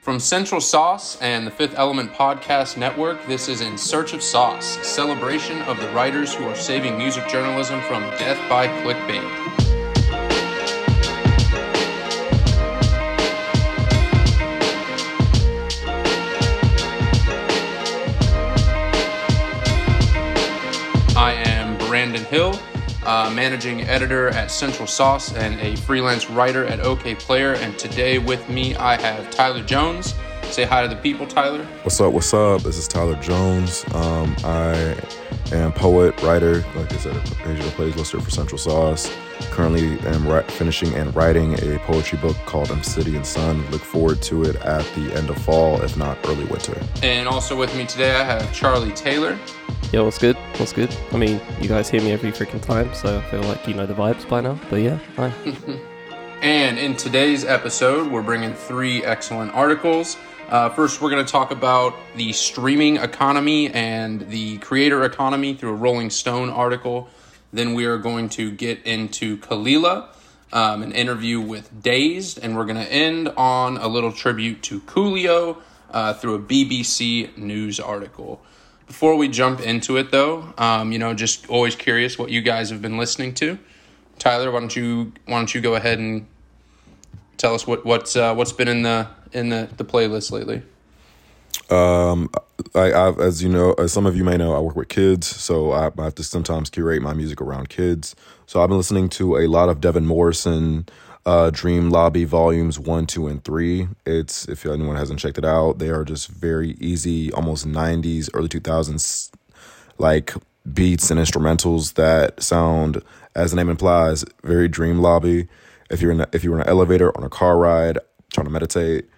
From Central Sauce and the Fifth Element Podcast Network, this is In Search of Sauce, celebration of the writers who are saving music journalism from death by clickbait. Uh, managing editor at Central Sauce and a freelance writer at Okayplayer. And today with me, I have Tyler Jones. Say hi to the people, Tyler. What's up? What's up? This is Tyler Jones. Um, I am poet, writer, like I said, occasional plays lister for Central Sauce. Currently, am ri- finishing and writing a poetry book called Obsidian Sun. Look forward to it at the end of fall, if not early winter. And also with me today, I have Charlie Taylor. Yo, what's good? What's good? I mean, you guys hear me every freaking time, so I feel like you know the vibes by now. But yeah, hi. And in today's episode, we're bringing three excellent articles. Uh, first, we're going to talk about the streaming economy and the creator economy through a Rolling Stone article. Then we are going to get into Kelela, um, an interview with Dazed, and we're going to end on a little tribute to Coolio uh, through a BBC News article. Before we jump into it, though, um, you know, just always curious what you guys have been listening to. Tyler, why don't you why don't you go ahead and tell us what what's uh, what's been in the in the, the playlist lately? Um, I, I've, as you know, as some of you may know, I work with kids, so I, I have to sometimes curate my music around kids. So I've been listening to a lot of Devin Morrison, uh, Dream Lobby volumes one, two, and three. It's if anyone hasn't checked it out, they are just very easy, almost '90s, early 2000s, like beats and instrumentals that sound, as the name implies, very Dream Lobby. If you're in a, if you're in an elevator on a car ride, trying to meditate,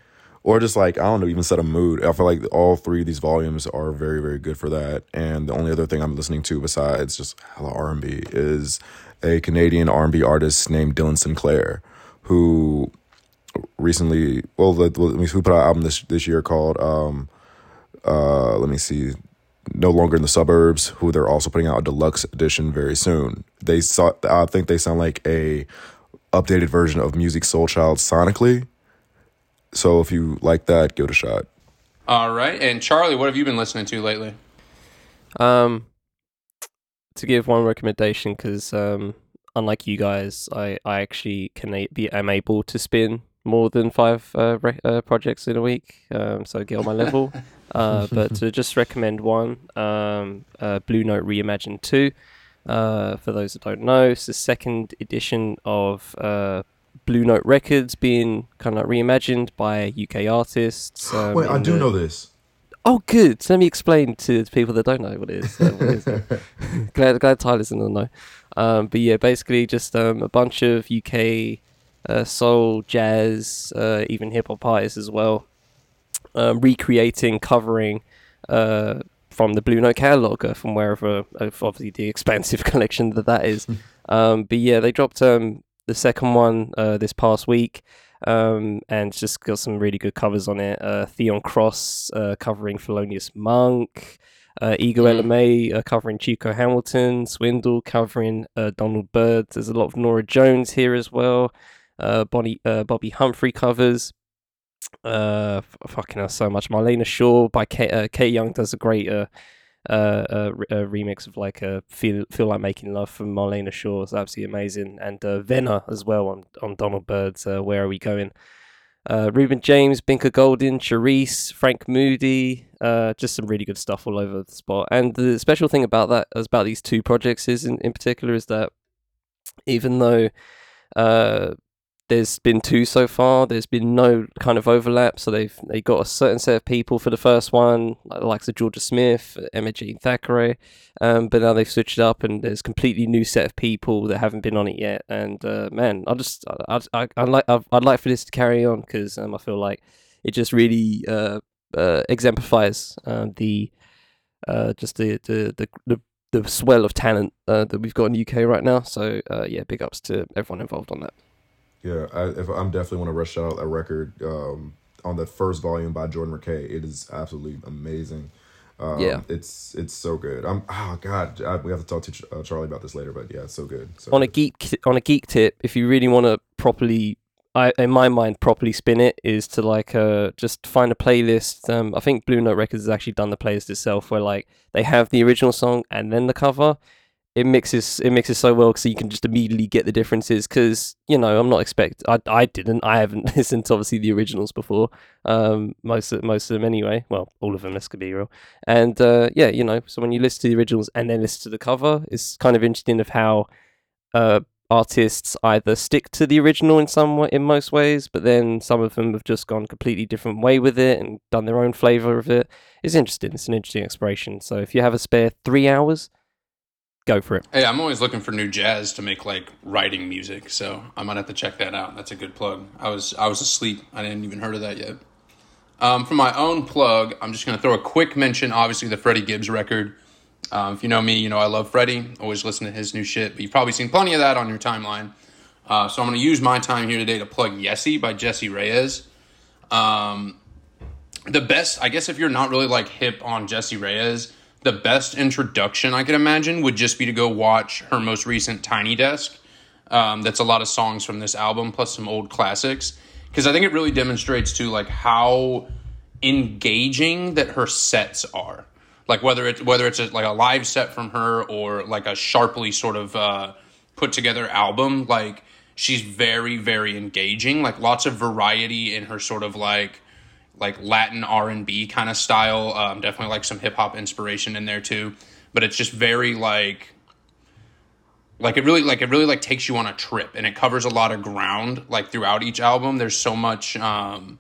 or just like I don't know, even set a mood. I feel like all three of these volumes are very, very good for that. And the only other thing I'm listening to besides just hella R and B is a Canadian R and B artist named Dylan Sinclair, who recently, well, who put out an album this this year called um, uh, let me see, No Longer in the Suburbs. Who they're also putting out a deluxe edition very soon. They saw, I think they sound like a updated version of Musiq Soulchild sonically. So if you like that, give it a shot. All right, and Charlie, what have you been listening to lately? Um, to give one recommendation, because um, unlike you guys, I I actually can a- be am able to spin more than five uh, re- uh projects in a week. Um, so get on my level. uh, but to just recommend one, um, uh, Blue Note Reimagined Two. Uh, for those that don't know, it's the second edition of uh, Blue Note Records being kind of reimagined by UK artists. Um, Wait, I do the- know this. Oh, good. So let me explain to the people that don't know what it is. uh, what it is, uh. glad, glad Tyler's in the know. Um, but yeah, basically just um, a bunch of UK uh, soul, jazz, uh, even hip hop artists as well, um, recreating, covering uh, from the Blue Note catalog, uh, from wherever, uh, obviously the expansive collection that that is. um, but yeah, they dropped um, the second one uh, this past week um, and just got some really good covers on it. Uh, Theon Cross uh, covering Thelonious Monk, uh, Ego Mm. Ella May uh, covering Chico Hamilton, Swindle covering uh, Donald Byrd. There's a lot of Norah Jones here as well. Uh, Bonnie, uh, Bobbi Humphrey covers. Uh, f- fucking hell, so much. Marlena Shaw by uh, Kate Young does a great re- uh, remix of like uh, feel feel like making love from Marlena Shaw. It's absolutely amazing, and uh, Venna as well on on Donald Byrd's uh, Where Are We Going? Uh, Reuben James, Binker Golding, Charisse, Franc Moody, uh, just some really good stuff all over the spot. And the special thing about that, as about these two projects, is in, in particular, is that even though uh, there's been two so far, there's been no kind of overlap. So they've they got a certain set of people for the first one, like the likes of Jorja Smith, Emma Jean Thackray, um, but now they've switched it up and there's a completely new set of people that haven't been on it yet. And uh, man, I just I I I like I'd, I'd like for this to carry on because um, I feel like it just really uh, uh, exemplifies uh, the uh, just the the, the the the swell of talent uh, that we've got in the UK right now. So uh, yeah, big ups to everyone involved on that. Yeah, I, if I'm definitely want to rush out a record um, on the first volume by Jordan Rakei. It is absolutely amazing. Um, Yeah. it's it's so good. I'm oh god, I, we have to talk to Ch- uh, Charlie about this later. But yeah, it's so good. So on a geek on a geek tip, if you really want to properly I in my mind properly spin it is to like uh just find a playlist. Um, I think Blue Note Records has actually done the playlist itself, where like they have the original song and then the cover. It mixes it mixes so well because you can just immediately get the differences. Because you know I'm not expect I I didn't I haven't listened to obviously the originals before. Um, most of, most of them anyway. Well, all of them. Let's be real. And uh, yeah, you know, so when you listen to the originals and then listen to the cover, it's kind of interesting of how uh artists either stick to the original in some way, in most ways, but then some of them have just gone completely different way with it and done their own flavor of it. It's interesting. It's an interesting exploration. So if you have a spare three hours, go for it. Hey, I'm always looking for new jazz to make like writing music, so I might have to check that out. That's a good plug. I was I was asleep. I didn't even heard of that yet. Um, for my own plug, I'm just to throw a quick mention. Obviously, the Freddie Gibbs record. Um, if you know me, you know I love Freddie. Always listen to his new shit. But you've probably seen plenty of that on your timeline. Uh, so I'm to use my time here today to plug Yessie by Jessie Reyez. Um, the best, I guess, if you're not really like hip on Jessie Reyez, the best introduction I could imagine would just be to go watch her most recent Tiny Desk. Um, that's a lot of songs from this album plus some old classics. Because I think it really demonstrates to like how engaging that her sets are. Like whether it's whether it's a, like a live set from her or like a sharply sort of uh, put together album like she's very very engaging. Like lots of variety in her sort of like like latin r&b kind of style. Um, definitely like some hip-hop inspiration in there too. But it's just very like like it really like it really like takes you on a trip and it covers a lot of ground like throughout each album. There's so much um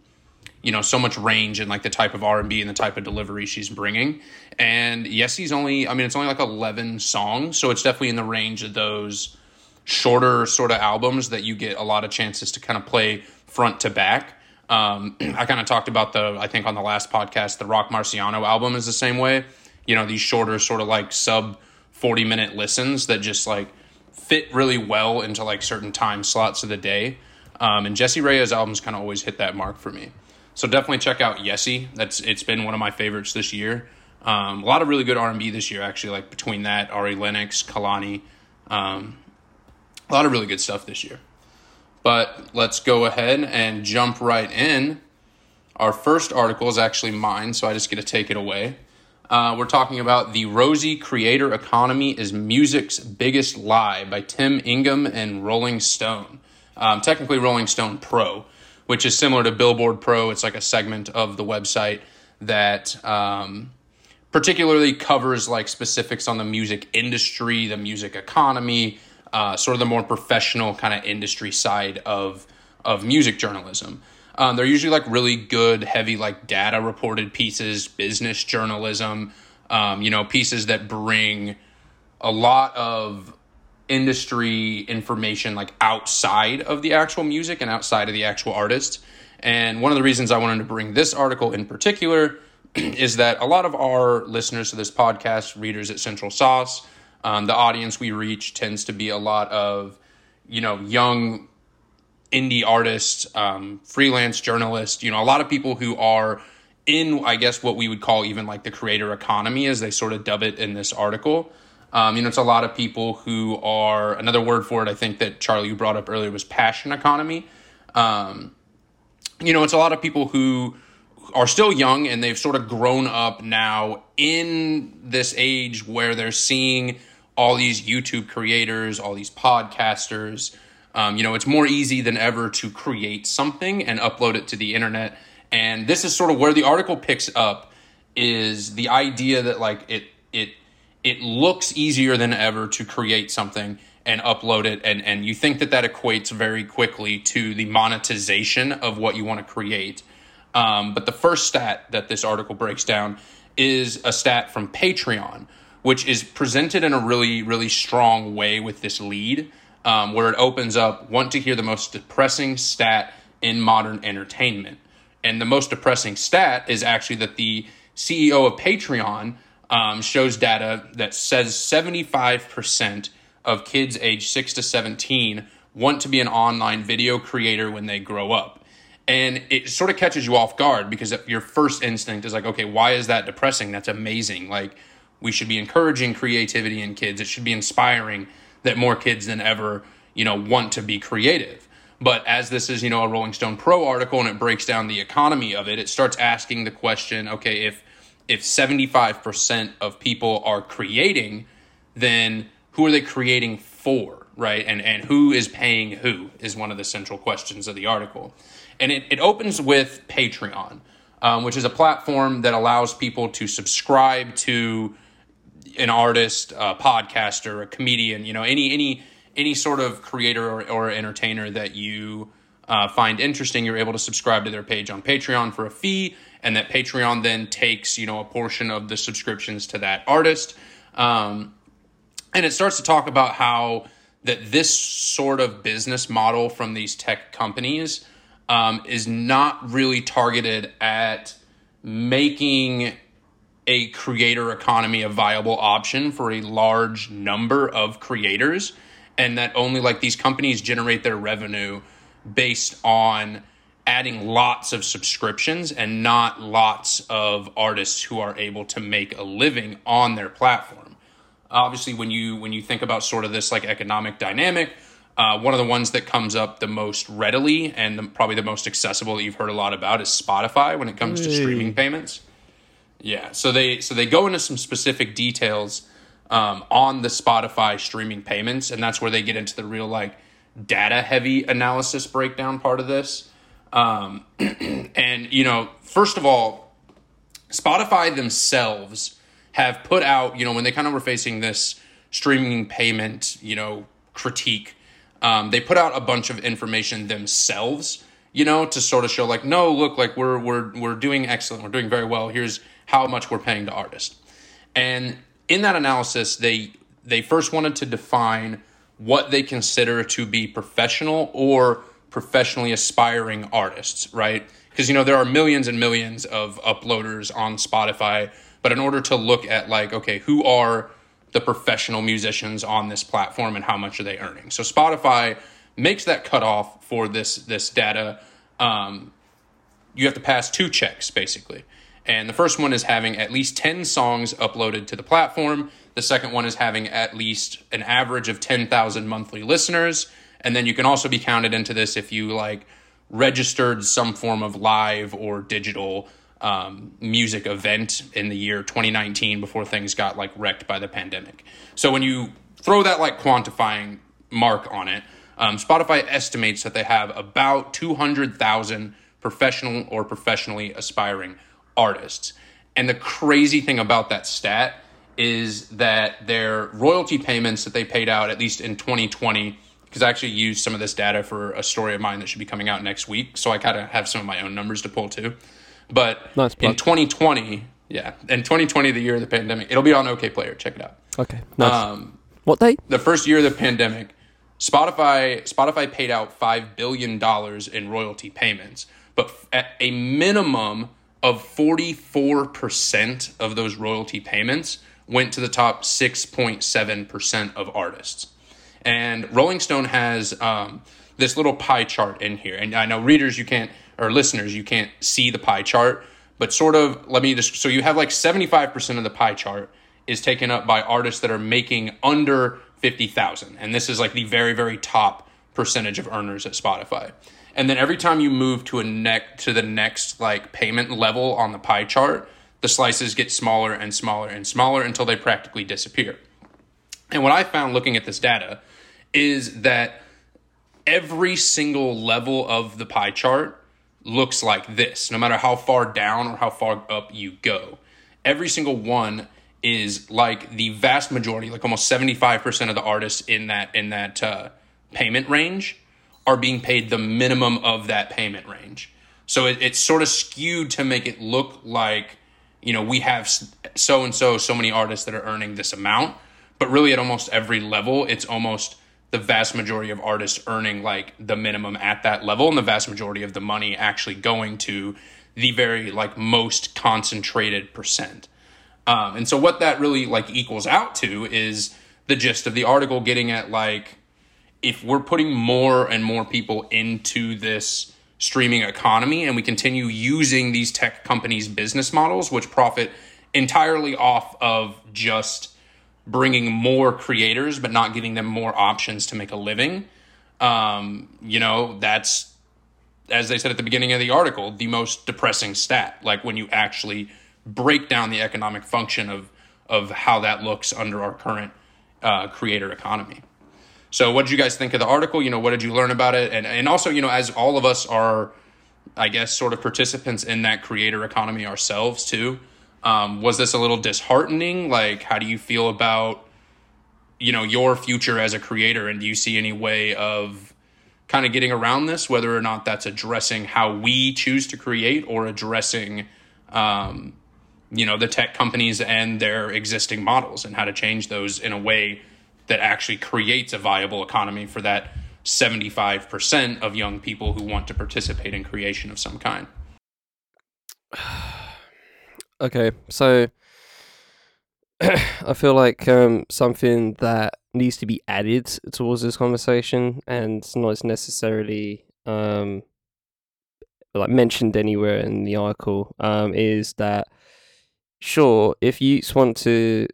you know so much range and like the type of r&b and the type of delivery she's bringing. And yes he's only i mean it's only like 11 songs. So it's definitely in the range of those shorter sort of albums that you get a lot of chances to kind of play front to back um, i kind of talked about the i think on the last podcast the Roc Marciano album is the same way you know these shorter sort of like sub 40 minute listens that just like fit really well into like certain time slots of the day um, and Jessie Reyez albums kind of always hit that mark for me so definitely check out Yessie. That's it's been one of my favorites this year. Um, a lot of really good R and B this year, actually. Like between that, Ari Lennox, Kehlani, um, a lot of really good stuff this year. But let's go ahead and jump right in. Our first article is actually mine, so I just get to take it away. Uh, we're talking about the rosy creator economy is music's biggest lie by Tim Ingham and Rolling Stone. Um, technically, Rolling Stone Pro which is similar to Billboard Pro. It's like a segment of the website that um, particularly covers like specifics on the music industry, the music economy, uh, sort of the more professional kind of industry side of of music journalism. Um, they're usually like really good, heavy like data reported pieces, business journalism, um, you know, pieces that bring a lot of industry information like outside of the actual music and outside of the actual artist. And one of the reasons I wanted to bring this article in particular is that a lot of our listeners to this podcast, readers at Central Sauce, um, the audience we reach tends to be a lot of, you know, young indie artists, um, freelance journalists, you know, a lot of people who are in, I guess, what we would call even like the creator economy, as they sort of dub it in this article. Um, you know, it's a lot of people who are another word for it. I think that Charlie you brought up earlier was passion economy. Um, you know, it's a lot of people who are still young and they've sort of grown up now in this age where they're seeing all these YouTube creators, all these podcasters. Um, you know, it's more easy than ever to create something and upload it to the internet. And this is sort of where the article picks up is the idea that like it it it looks easier than ever to create something and upload it and and you think that that equates very quickly to the monetization of what you want to create um, but the first stat that this article breaks down is a stat from patreon which is presented in a really really strong way with this lead um, where it opens up want to hear the most depressing stat in modern entertainment and the most depressing stat is actually that the ceo of patreon um, shows data that says 75% of kids age 6 to 17 want to be an online video creator when they grow up. And it sort of catches you off guard because your first instinct is like, okay, why is that depressing? That's amazing. Like, we should be encouraging creativity in kids. It should be inspiring that more kids than ever, you know, want to be creative. But as this is, you know, a Rolling Stone Pro article and it breaks down the economy of it, it starts asking the question, okay, if if 75% of people are creating, then who are they creating for, right? And and who is paying who is one of the central questions of the article. And it, it opens with Patreon, um, which is a platform that allows people to subscribe to an artist, a podcaster, a comedian, you know, any any any sort of creator or, or entertainer that you uh, find interesting, you're able to subscribe to their page on Patreon for a fee, and that Patreon then takes you know a portion of the subscriptions to that artist. Um, and it starts to talk about how that this sort of business model from these tech companies um, is not really targeted at making a creator economy a viable option for a large number of creators and that only like these companies generate their revenue based on adding lots of subscriptions and not lots of artists who are able to make a living on their platform. Obviously when you when you think about sort of this like economic dynamic uh, one of the ones that comes up the most readily and the, probably the most accessible that you've heard a lot about is spotify when it comes to streaming payments yeah, so they so they go into some specific details um, on the Spotify streaming payments, and that's where they get into the real like data heavy analysis breakdown part of this. Um, and you know, first of all, Spotify themselves have put out you know when they kind of were facing this streaming payment you know critique, um, they put out a bunch of information themselves you know to sort of show like no look like we're we're we're doing excellent we're doing very well here's how much we're paying to artists. And in that analysis, they they first wanted to define what they consider to be professional or professionally aspiring artists, right? Because you know there are millions and millions of uploaders on Spotify, but in order to look at like okay, who are the professional musicians on this platform and how much are they earning? So Spotify makes that cutoff for this this data. Um, you have to pass two checks basically. And the first one is having at least 10 songs uploaded to the platform. The second one is having at least an average of 10,000 monthly listeners. And then you can also be counted into this if you like registered some form of live or digital um, music event in the year 2019 before things got like wrecked by the pandemic. So when you throw that like quantifying mark on it, um, Spotify estimates that they have about 200,000 professional or professionally aspiring artists. And the crazy thing about that stat is that their royalty payments that they paid out, at least in 2020, because I actually used some of this data for a story of mine that should be coming out next week. So I kind of have some of my own numbers to pull too. But nice in 2020, yeah, in 2020, the year of the pandemic, it'll be on Okayplayer. Check it out. Okay. Nice. Um, what date? The first year of the pandemic, Spotify Spotify paid out five billion dollars in royalty payments, but at a minimum of 44% of those royalty payments went to the top 6.7% of artists. And Rolling Stone has um, this little pie chart in here. And I know readers, you can't, or listeners, you can't see the pie chart, but sort of, let me just, so you have like 75% of the pie chart is taken up by artists that are making under 50,000. And this is like the very, very top percentage of earners at Spotify. And then every time you move to a neck to the next like payment level on the pie chart the slices get smaller and smaller and smaller until they practically disappear. And what i found looking at this data is that every single level of the pie chart looks like this no matter how far down or how far up you go. Every single one is like the vast majority like almost 75% of the artists in that in that uh, payment range are being paid the minimum of that payment range. So it, it's sort of skewed to make it look like, you know, we have so and so, so many artists that are earning this amount. But really, at almost every level, it's almost the vast majority of artists earning like the minimum at that level, and the vast majority of the money actually going to the very like most concentrated percent. Um, and so, what that really like equals out to is the gist of the article getting at like if we're putting more and more people into this streaming economy and we continue using these tech companies' business models, which profit entirely off of just bringing more creators but not giving them more options to make a living, um, you know, that's, as they said at the beginning of the article, the most depressing stat. Like when you actually break down the economic function of, of how that looks under our current uh, creator economy. So, what did you guys think of the article? You know, what did you learn about it? And and also, you know, as all of us are, I guess, sort of participants in that creator economy ourselves too. Um, was this a little disheartening? Like, how do you feel about, you know, your future as a creator? And do you see any way of kind of getting around this, whether or not that's addressing how we choose to create or addressing, um, you know, the tech companies and their existing models and how to change those in a way that actually creates a viable economy for that 75% of young people who want to participate in creation of some kind. Okay, so I feel like um, something that needs to be added towards this conversation and not necessarily um, like mentioned anywhere in the article um, is that sure if you want to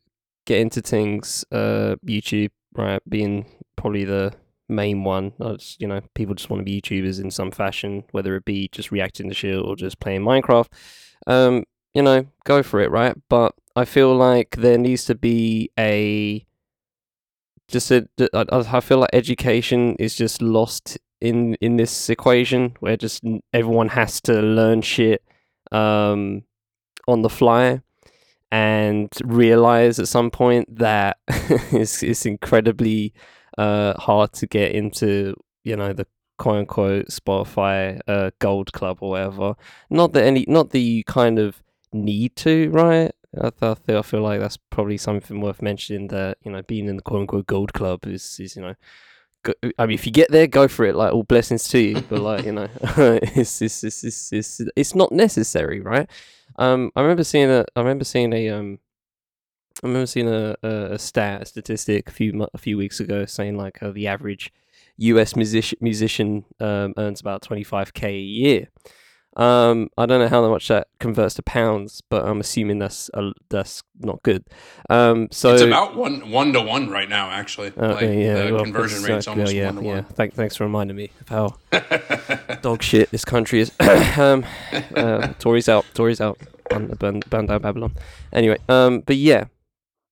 get into things, uh, YouTube right being probably the main one. Just, you know, people just want to be YouTubers in some fashion, whether it be just reacting to shit or just playing Minecraft. Um, you know, go for it, right? But I feel like there needs to be a just a, I feel like education is just lost in in this equation where just everyone has to learn shit um on the fly and realize at some point that it's, it's incredibly uh, hard to get into, you know, the quote unquote Spotify uh, Gold Club or whatever. Not that any, not that you kind of need to, right? I, th- I feel like that's probably something worth mentioning. That you know, being in the quote unquote Gold Club is, is you know, go, I mean, if you get there, go for it. Like all blessings to you, but like you know, it's, it's it's it's it's it's not necessary, right? Um, I remember seeing a, I remember seeing a, um, I remember seeing a, a, a stat, a statistic a few a few weeks ago saying like uh, the average U.S. musician musician um, earns about twenty five k a year. Um, I don't know how much that converts to pounds, but I'm assuming that's uh, that's not good. Um, so it's about one one to one right now, actually. Uh, like, yeah, the well, conversion rate's almost yeah, one to yeah. one. Thank, thanks for reminding me of how dog shit this country is. um, uh, Tories out, Tories out, burn down Babylon. Anyway, um, but yeah,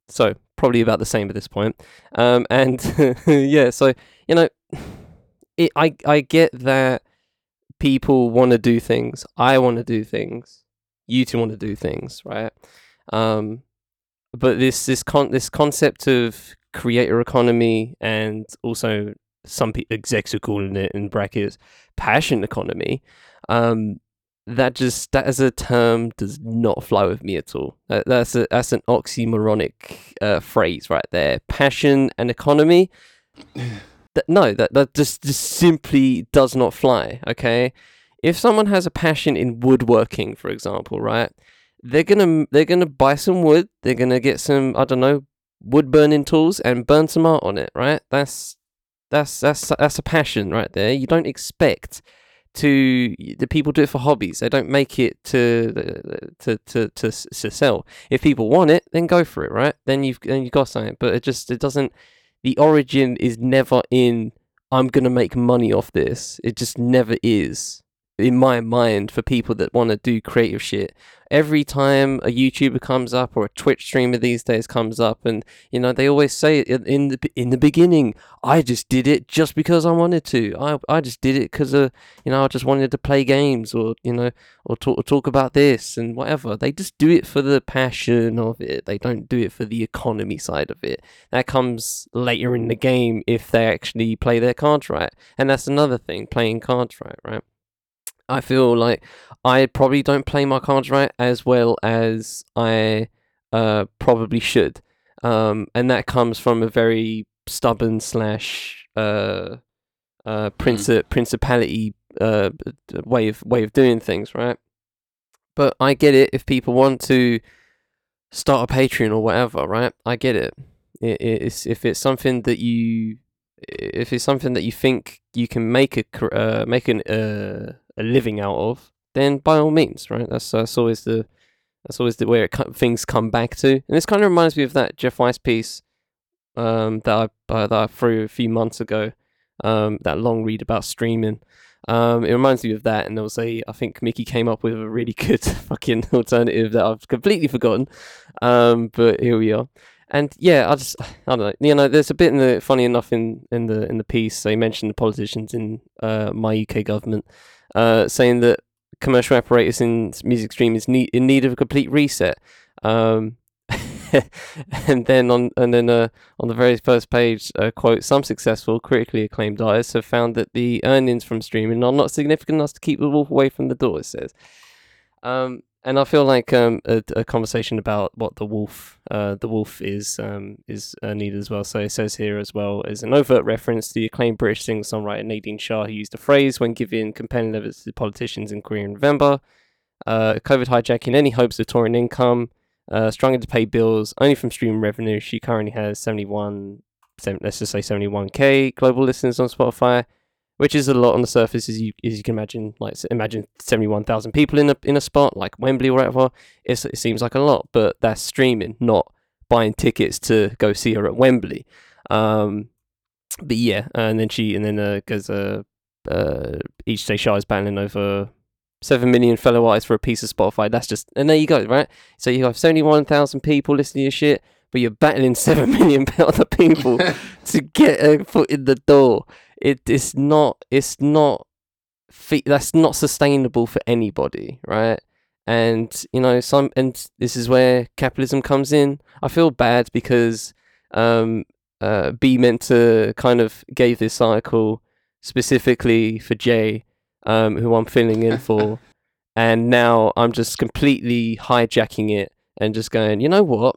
so probably about the same at this point. Um, and yeah, so you know, it, I I get that people want to do things. I want to do things. You two want to do things, right? Um, but this this con this concept of creator economy and also some pe- execs are calling it in brackets passion economy. Um, that just that as a term does not fly with me at all. That, that's a that's an oxymoronic uh, phrase right there. Passion and economy. that, no, that that just, just simply does not fly. Okay, if someone has a passion in woodworking, for example, right, they're gonna they're gonna buy some wood. They're gonna get some I don't know wood burning tools and burn some art on it. Right, that's that's that's that's a passion right there. You don't expect to the people do it for hobbies. They don't make it to uh, to to to, to sell. If people want it, then go for it, right? Then you've then you've got something. But it just it doesn't. The origin is never in. I'm gonna make money off this. It just never is in my mind for people that want to do creative shit. Every time a YouTuber comes up or a Twitch streamer these days comes up, and you know they always say it in the in the beginning, I just did it just because I wanted to. I I just did it because uh you know I just wanted to play games or you know or talk or talk about this and whatever. They just do it for the passion of it. They don't do it for the economy side of it. That comes later in the game if they actually play their cards right, and that's another thing, playing cards right, right. I feel like I probably don't play my cards right as well as I uh, probably should, um, and that comes from a very stubborn slash uh, uh, princi- mm. principality uh, way of way of doing things, right? But I get it if people want to start a Patreon or whatever, right? I get it. it it's if it's something that you if it's something that you think you can make a uh, make an uh, a living out of, then by all means, right? That's that's always the that's always the where it, things come back to. And this kind of reminds me of that Jeff Weiss piece um, that I uh, that I threw a few months ago Um, that long read about streaming. Um, it reminds me of that, and there was a I think Mickey came up with a really good fucking alternative that I've completely forgotten. Um, but here we are. And yeah, I just I don't know. You know, there's a bit in the funny enough in, in the in the piece they mentioned the politicians in uh, my UK government uh, saying that commercial apparatus in music stream is need, in need of a complete reset. Um, and then on and then uh, on the very first page, uh, quote: Some successful, critically acclaimed artists have found that the earnings from streaming are not significant enough to keep the wolf away from the door. It says. Um, and I feel like um, a, a, conversation about what the wolf, uh, the wolf is, um, is uh, needed as well. So it says here as well as an overt reference to the acclaimed British singer-songwriter Nadine Shah, who used the phrase when giving compelling to politicians in Korea in November. Uh, COVID hijacking any hopes of touring income, uh, struggling to pay bills only from streaming revenue. She currently has seventy-one, let's just say seventy-one k global listeners on Spotify which is a lot on the surface, as you as you can imagine. Like imagine seventy one thousand people in a in a spot like Wembley or whatever. It's, it seems like a lot, but that's streaming, not buying tickets to go see her at Wembley. Um, but yeah, and then she and then uh, goes uh, uh, each day Shah is battling over seven million fellow artists for a piece of Spotify. That's just and there you go, right? So you have seventy one thousand people listening to your shit, but you're battling seven million other people to get a foot in the door it it's not it's not that's not sustainable for anybody, right? And you know, some and this is where capitalism comes in. I feel bad because um, uh, B meant to kind of gave this article specifically for Jay, um, who I'm filling in for, and now I'm just completely hijacking it and just going, you know what?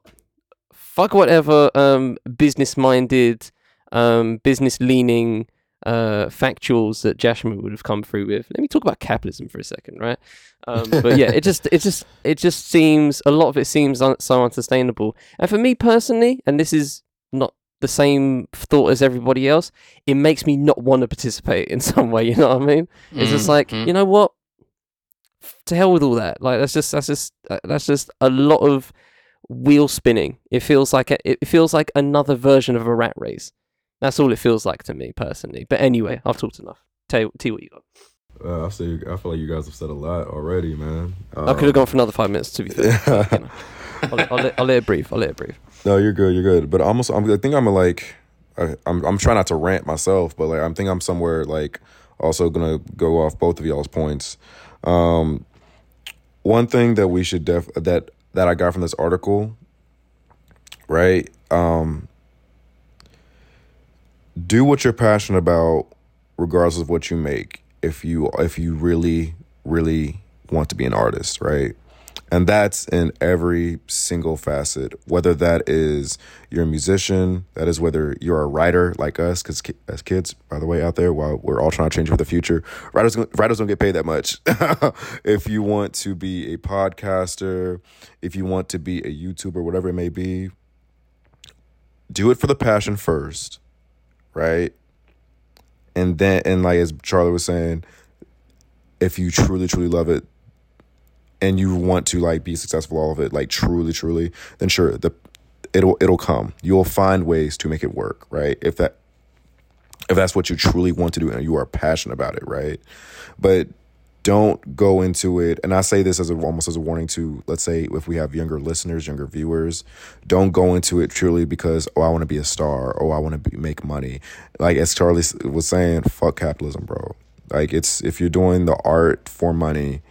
Fuck whatever um, business minded, um, business leaning uh, factuals that Jashma would have come through with. Let me talk about capitalism for a second, right? Um, but yeah, it just it just it just seems a lot of it seems un- so unsustainable. And for me personally, and this is not the same thought as everybody else, it makes me not want to participate in some way. You know what I mean? It's mm-hmm. just like you know what, to hell with all that. Like that's just that's just uh, that's just a lot of wheel spinning. It feels like a, it feels like another version of a rat race. That's all it feels like to me personally. But anyway, I've talked enough. Tell you, tell you what you got. Uh, I say I feel like you guys have said a lot already, man. Um, I could have gone for another five minutes to be fair. you know, I'll, I'll, let, I'll, let, it breathe. I'll let it breathe. No, you're good. You're good. But almost, I'm, I think I'm like, I, I'm I'm trying not to rant myself, but like I'm think I'm somewhere like also gonna go off both of y'all's points. Um, one thing that we should def that that I got from this article, right? Um, do what you're passionate about regardless of what you make if you if you really really want to be an artist right? And that's in every single facet whether that is you're a musician that is whether you're a writer like us because as kids by the way out there while we're all trying to change for the future writers writers don't get paid that much. If you want to be a podcaster if you want to be a youtuber whatever it may be do it for the passion first right? And then, and like as Charlie was saying, if you truly, truly love it, and you want to like be successful all of it, like truly, truly, then sure, the it'll it'll come. You'll find ways to make it work, right? If that if that's what you truly want to do and you are passionate about it, right? But don't go into it and i say this as a, almost as a warning to let's say if we have younger listeners younger viewers don't go into it truly because oh i want to be a star oh, i want to make money. Like as charlie was saying fuck capitalism bro. Like it's if you're doing the art for money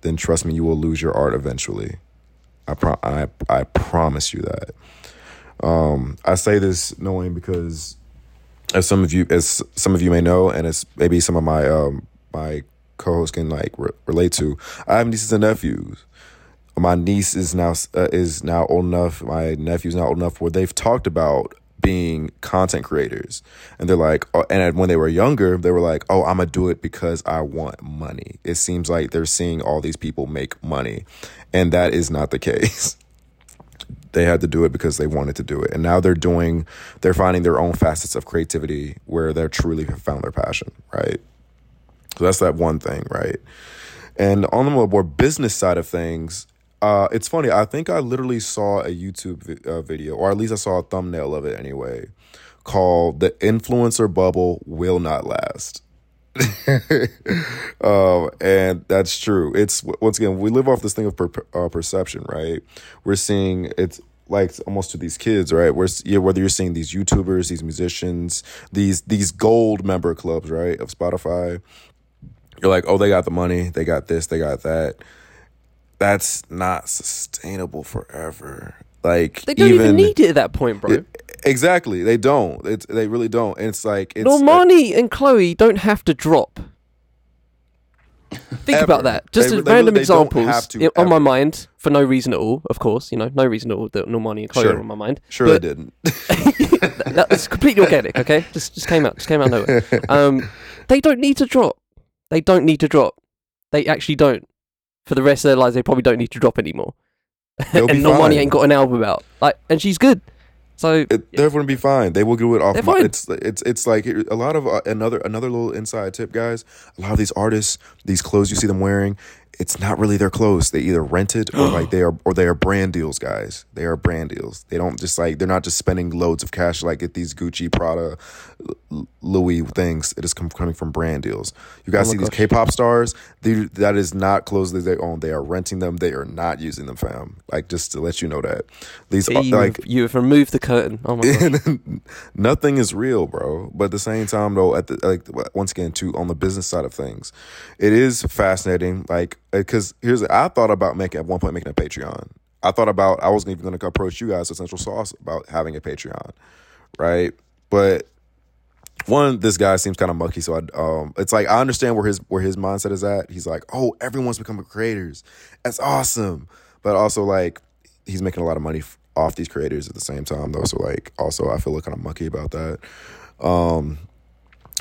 then trust me you will lose your art eventually. I pro- I, I promise you that. Um i say this knowing because as some of you as some of you may know and as maybe some of my um my co-host can like re- relate to. I have nieces and nephews. My niece is now uh, is now old enough. My nephew's now old enough where they've talked about being content creators, and they're like, oh, and when they were younger, they were like, "Oh, I'm gonna do it because I want money." It seems like they're seeing all these people make money, and that is not the case. they had to do it because they wanted to do it, and now they're doing, they're finding their own facets of creativity where they're truly have found their passion, right? So that's that one thing, right? And on the more business side of things, uh, it's funny. I think I literally saw a YouTube vi- uh, video, or at least I saw a thumbnail of it anyway, called "The Influencer Bubble Will Not Last." um, and that's true. It's once again we live off this thing of per, uh, perception, right? We're seeing it's like almost to these kids, right? Where yeah, whether you're seeing these YouTubers, these musicians, these these gold member clubs, right, of Spotify, you're like, oh, they got the money, they got this, they got that. That's not sustainable forever. Like they don't even, even need it at that point, bro. It, exactly, they don't. It's they really don't. And it's like it's Normani and Chloe don't have to drop. Think ever. about that. Just they, as they random really, examples to, on my mind for no reason at all. Of course, you know, no reason at all that Normani and Chloe sure. are on my mind. Sure, but, they didn't. that, that's completely organic. Okay, just just came out, just came out nowhere. Um, they don't need to drop. They don't need to drop. They actually don't. For the rest of their lives, they probably don't need to drop anymore. and Normani ain't got an album out. Like, and she's good. So it, they're going to be fine. They will do it off. My, it's it's it's like a lot of uh, another another little inside tip, guys. A lot of these artists, these clothes you see them wearing, it's not really their clothes. They either rent it or like they are or they are brand deals, guys. They are brand deals. They don't just like they're not just spending loads of cash like get these Gucci, Prada, Louis things. It is coming from brand deals. You guys oh see gosh. these K-pop stars? They, that is not clothes that they own. They are renting them. They are not using them, fam. Like just to let you know that these are, you like have, you have removed the curtain. Oh my god, nothing is real, bro. But at the same time, though, at the like once again, to on the business side of things, it is fascinating. Like because here's I thought about making at one point making a Patreon. I thought about I was even going to approach you guys Essential Sauce about having a Patreon, right? But one, this guy seems kind of mucky, so I um, it's like I understand where his where his mindset is at. He's like, oh, everyone's becoming creators. That's awesome, but also like he's making a lot of money off these creators at the same time though. So like also I feel kind of mucky about that. Um,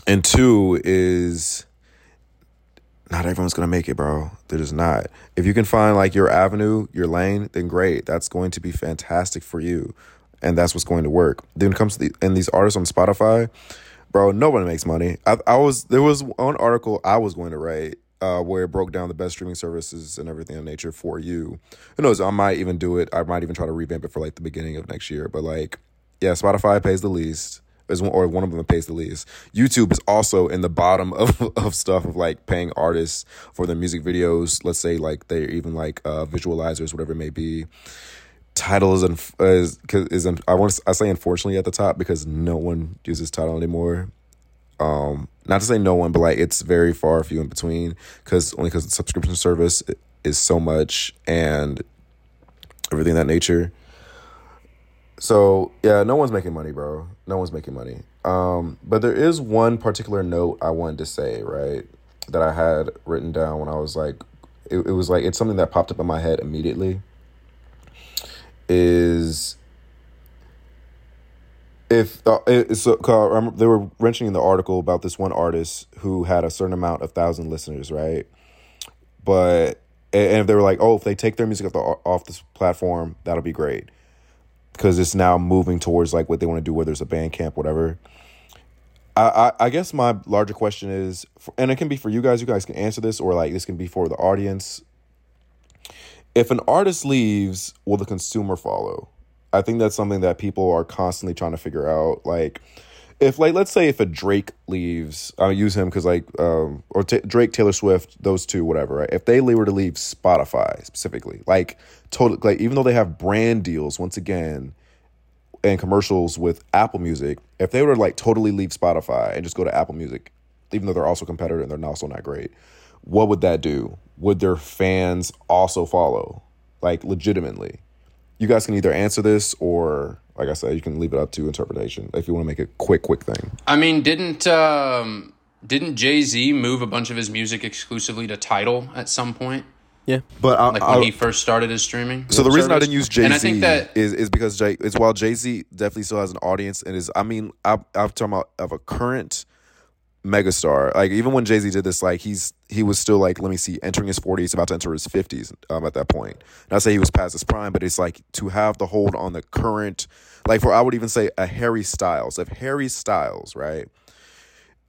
and two is not everyone's gonna make it, bro. They're just not. If you can find like your avenue, your lane, then great. That's going to be fantastic for you, and that's what's going to work. Then it comes to the, and these artists on Spotify, bro. Nobody makes money. I, I was there was one article I was going to write uh, where it broke down the best streaming services and everything of nature for you. Who knows? I might even do it. I might even try to revamp it for like the beginning of next year. But like, yeah, Spotify pays the least is one, or one of them pays the least. YouTube is also in the bottom of, of stuff of like paying artists for their music videos. Let's say like they're even like uh, visualizers, whatever it may be. Tidal is is is I want to, I say unfortunately at the top because no one uses Tidal anymore. Um, not to say no one, but like it's very far few in between because only because the subscription service is so much and everything that nature. So yeah, no one's making money, bro. No one's making money. Um, but there is one particular note I wanted to say, right, that I had written down when I was like, it, it was like it's something that popped up in my head immediately. Is if uh, so, they were mentioning the article about this one artist who had a certain amount of thousand listeners, right? But and if they were like, oh, if they take their music off the off this platform, that'll be great because it's now moving towards like what they want to do, whether it's a Bandcamp, whatever. I, I, I guess my larger question is, and it can be for you guys. You guys can answer this, or like this can be for the audience. If an artist leaves, will the consumer follow? I think that's something that people are constantly trying to figure out. Like, if like let's say if a Drake leaves, I'll use him because like um or t- Drake, Taylor Swift, those two, whatever. Right? If they were to leave Spotify specifically, like total, like even though they have brand deals once again and commercials with Apple Music, if they were to like totally leave Spotify and just go to Apple Music, even though they're also competitor and they're also not great, what would that do? Would their fans also follow? Like legitimately? You guys can either answer this or like I said, you can leave it up to interpretation if you want to make a quick, quick thing. I mean, didn't um, didn't Jay Z move a bunch of his music exclusively to Tidal at some point? Yeah, but I, like when I, he first started his streaming. So the reason I didn't use Jay Z, I think that is is because Jay. It's while Jay Z definitely still has an audience and is. I mean, I, I'm talking about of a current megastar. Like even when Jay Z did this, like he's he was still like let me see, entering his forties, about to enter his fifties um, at that point. Not say he was past his prime, but it's like to have the hold on the current, like for I would even say a Harry Styles. If Harry Styles, right,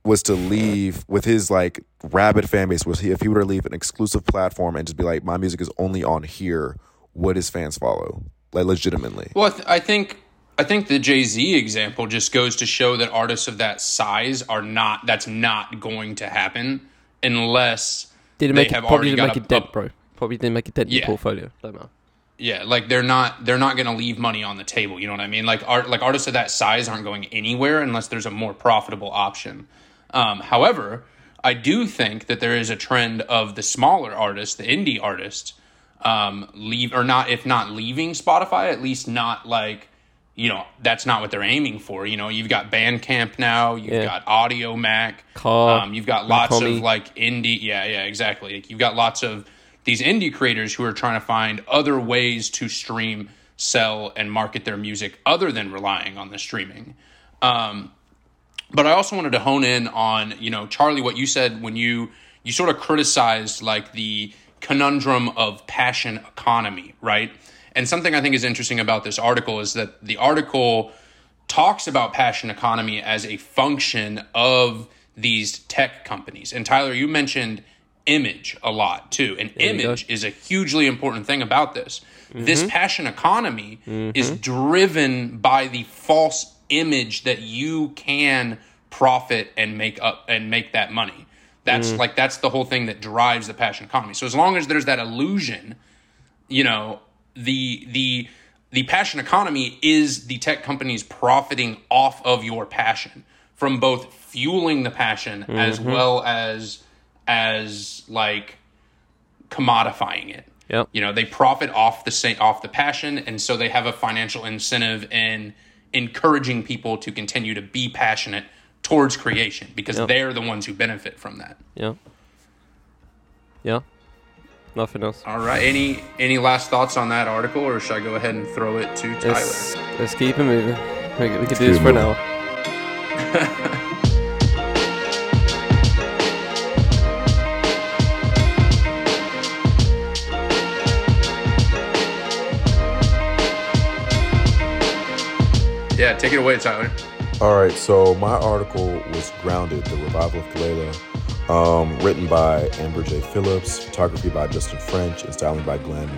was to leave with his like rabid fan base, was he if he were to leave an exclusive platform and just be like, my music is only on here, would his fans follow? Like legitimately? Well, I, th- I think I think the Jay Z example just goes to show that artists of that size are not. That's not going to happen unless Didn't they make it, have probably already didn't make a, it dent, a- bro. Probably didn't make a dent in Yeah. your portfolio. Don't know. Yeah, like they're not they're not going to leave money on the table. You know what I mean? Like art like artists of that size aren't going anywhere unless there's a more profitable option. Um, however, I do think that there is a trend of the smaller artists, the indie artists, um, leave or not if not leaving Spotify, at least not like you know that's not what they're aiming for. You know, you've got Bandcamp now, you've Yeah. got Audiomack, Car, um, you've got lots of like indie, yeah, yeah, exactly. Like, you've got lots of these indie creators who are trying to find other ways to stream, sell, and market their music other than relying on the streaming. Um, but I also wanted to hone in on, you know, Charlie, what you said when you you sort of criticized like the conundrum of passion economy, right? And something I think is interesting about this article is that the article talks about passion economy as a function of these tech companies. And Tyler, you mentioned image a lot too. And go. image is a hugely important thing about this. Mm-hmm. This passion economy mm-hmm. is driven by the false image that you can profit and make up and make that money. That's mm. like that's the whole thing that drives the passion economy. So as long as there's that illusion, you know, the the the passion economy is the tech companies profiting off of your passion from both fueling the passion as mm-hmm. well as as like commodifying it. Yep. You know, they profit off the off the passion, and so they have a financial incentive in encouraging people to continue to be passionate towards creation because Yep. they're the ones who benefit from that. Yeah. Yeah. Nothing else. All right. Any any last thoughts on that article, or should I go ahead and throw it to Tyler? Let's, let's keep it moving. We, we could do this for now. Yeah, take it away, Tyler. All right, so my article was grounded, the revival of Kelela, um, written by Amber J. Phillips, photography by Justin French, and styling by Glenn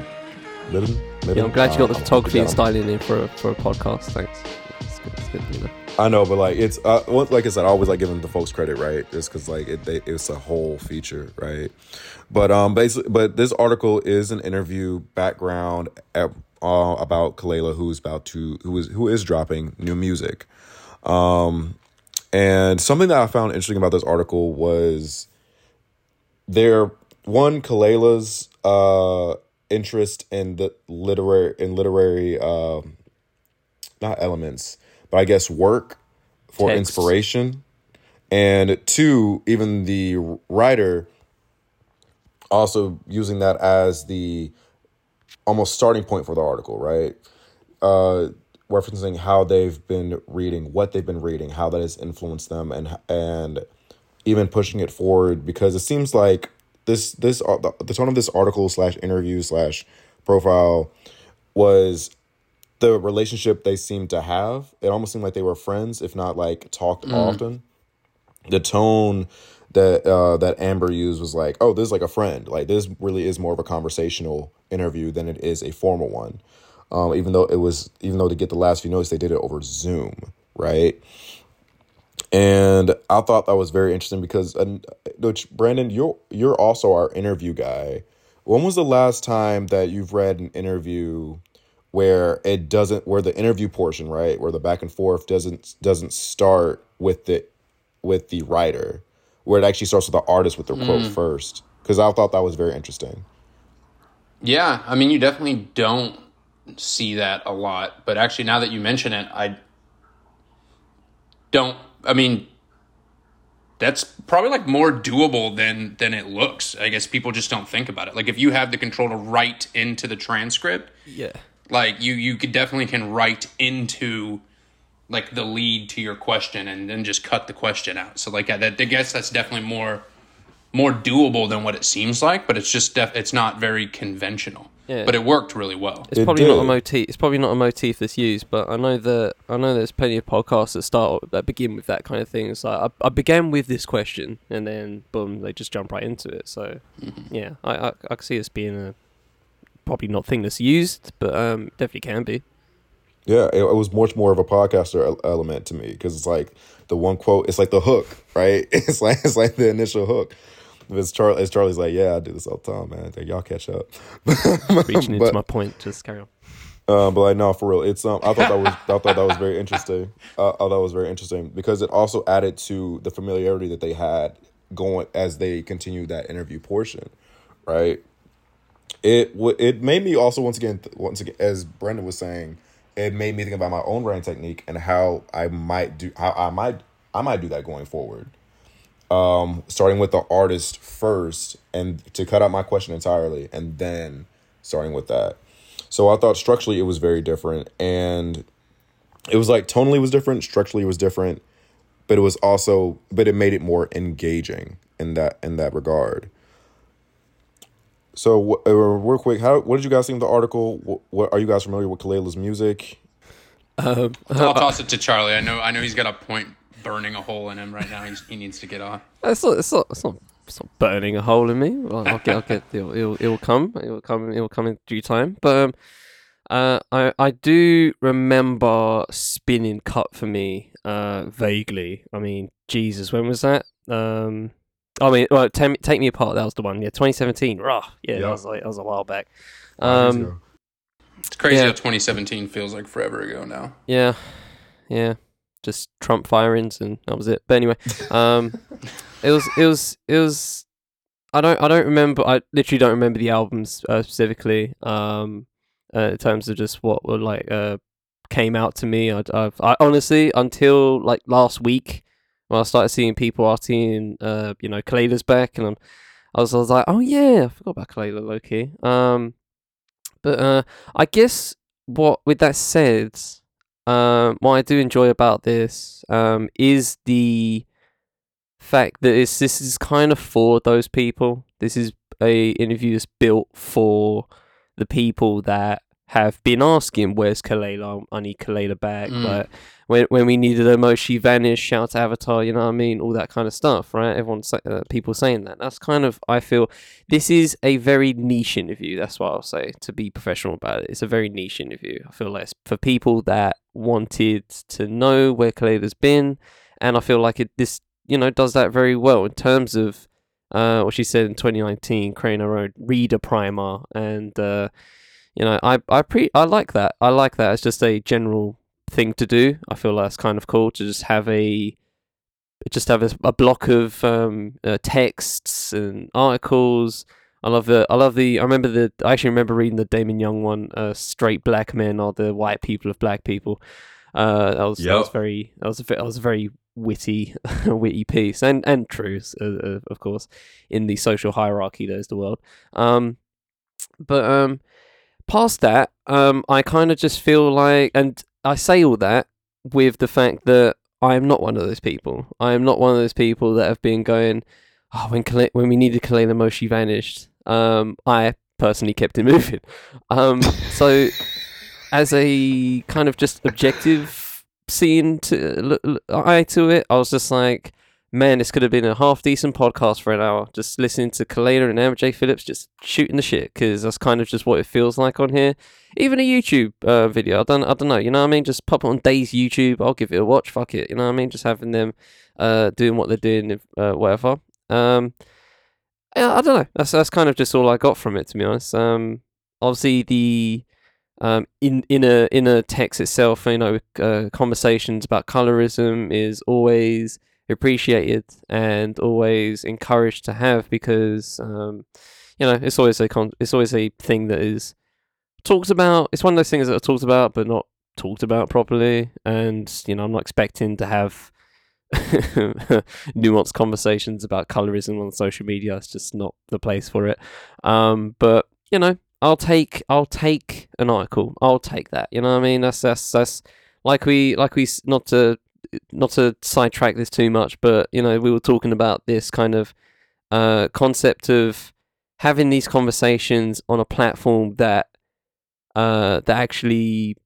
Midden. Yeah, I'm glad you got the Um, photography and styling in for a, for a podcast. Thanks. It's good. It's good. You know. I know, but like it's uh, like I said, I always like giving the folks credit, right? Just because like it, they, it's a whole feature, right? But um, basically, but this article is an interview background at, uh, about Kelela, who's about to who is who is dropping new music. Um, and something that I found interesting about this article was there one Kelela's uh interest in the literary in literary um not elements, but I guess work for Text. inspiration. And two, even the writer also using that as the almost starting point for the article, right? Uh, referencing how they've been reading, what they've been reading, how that has influenced them, and and even pushing it forward because it seems like this this uh, the, the tone of this article slash interview slash profile was the relationship they seemed to have. It almost seemed like they were friends, if not like talked often. The tone that uh, that Amber used was like, "Oh, this is like a friend. Like this really is more of a conversational interview than it is a formal one." Um, even though it was, even though to get the last few notes, they did it over Zoom, right? And I thought that was very interesting because, uh, which Brandon, you're you're also our interview guy. When was the last time that you've read an interview where it doesn't, where the interview portion, right, where the back and forth doesn't doesn't start with the with the writer, where it actually starts with the artist with the quote first? Because I thought that was very interesting. Yeah, I mean, you definitely don't see that a lot, but actually, now that you mention it, I don't. I mean, that's probably like more doable than than it looks. I guess people just don't think about it. Like if you have the control to write into the transcript, Yeah. like you you could definitely can write into like the lead to your question and then just cut the question out. So like that, I guess that's definitely more more doable than what it seems like, but it's just def- it's not very conventional. Yeah. But it worked really well. It's It probably not a motif. It's probably not a motif that's used, but I know that I know there's plenty of podcasts that start that begin with that kind of thing. It's like I, I began with this question, and then boom, they just jump right into it. So Mm-hmm. yeah, I, I I can see this being a probably not thing that's used, but um, definitely can be. Yeah, it, it was much more of a podcaster element to me because it's like the one quote. It's like the hook, right? It's like it's like the initial hook. It's Charlie. It's Charlie's like, yeah, I do this all the time, man. Like, y'all catch up. Reaching into But- my point, just carry on. Um, but like no, for real, it's um. I thought that was I thought that was very interesting. Uh, I thought that was very interesting because it also added to the familiarity that they had going as they continued that interview portion, right? It it made me also once again once again as Brendan was saying, it made me think about my own writing technique and how I might do how I might I might do that going forward. Um, starting with the artist first and to cut out my question entirely, and then starting with that. So I thought structurally it was very different and it was like tonally was different, structurally it was different, but it was also but it made it more engaging in that in that regard. So uh, real quick, how what did you guys think of the article? What, what are you guys familiar with Kelela's music? Um, I'll toss it to Charlie. I know. I know he's got a point burning a hole in him right now. He's, he needs to get off. It's not, it's not, it's not, it's not burning a hole in me. Well, I'll get, I'll get, it'll, it'll, it'll come, it'll come, it'll come in due time. But um, uh, I, I do remember spinning Cut 4 Me, uh, vaguely. I mean, Jesus, when was that? Um, I mean, well, take, take me apart. That was the one. Yeah, 2017. Rah, yeah, Yep. that was like that was a while back. Um, It's crazy Yeah. how 2017 feels like forever ago now. Yeah, yeah. Just Trump firings and that was it. But anyway, um, it was it was it was. I don't I don't remember. I literally don't remember the albums uh, specifically. Um, uh, in terms of just what were like uh came out to me. I, I've I honestly until like last week when I started seeing people asking, uh, you know, Kelela's back, and I'm, I was I was like, oh yeah, I forgot about Kelela Loki. Um, but uh, I guess what with that said, um, what I do enjoy about this um, is the fact that it's, this is kind of for those people. This is a interview that's built for the people that have been asking, "Where's Kelela? I need Kelela back." Mm. Like when when we needed her most, she vanished. Shout to Avatar, you know what I mean? All that kind of stuff, right? Everyone, say, uh, people saying that. That's kind of I feel this is a very niche interview. That's what I'll say. To be professional about it, it's a very niche interview. I feel like for people that wanted to know where Kelela's been, and I feel like it this you know does that very well in terms of uh, what she said in 2019, creating her own reader primer, and uh, you know I I pre I like that. I like that. It's just a general thing to do. I feel that's kind of cool to just have a just have a, a block of um, uh, texts and articles. I love the. I love the. I remember the. I actually remember reading the Damon Young one. Uh, straight black men are the white people of black people. Uh, that was that was very. That was a, that was a very witty, witty piece, and and true, uh, uh, of course, in the social hierarchy that is the world. Um, but um, past that, um, I kind of just feel like, and I say all that with the fact that I am not one of those people. I am not one of those people that have been going, oh, when Kale- when we needed Kelela Moshi vanished. Um, I personally kept it moving. Um, so as a kind of just objective seeing to eye to it, I was just like, man, this could have been a half decent podcast for an hour, just listening to Kelela and MJ Phillips just shooting the shit, because that's kind of just what it feels like on here. Even a YouTube uh, video, I don't, I don't know, you know what I mean? Just pop it on Days YouTube, I'll give it a watch, fuck it, you know what I mean? Just having them uh, doing what they're doing, uh, whatever. Um, yeah, I don't know. That's that's kind of just all I got from it, to be honest. Um, obviously the um in in a in a text itself, you know, uh, conversations about colorism is always appreciated and always encouraged to have because um, you know, it's always a con- it's always a thing that is talked about. It's one of those things that are talked about but not talked about properly. And you know, I'm not expecting to have nuanced conversations about colorism on social media. It's just not the place for it. Um, but you know, I'll take I'll take an article. I'll take that. You know what I mean? That's that's that's like we like we not to not to sidetrack this too much, but you know, we were talking about this kind of uh concept of having these conversations on a platform that uh that actually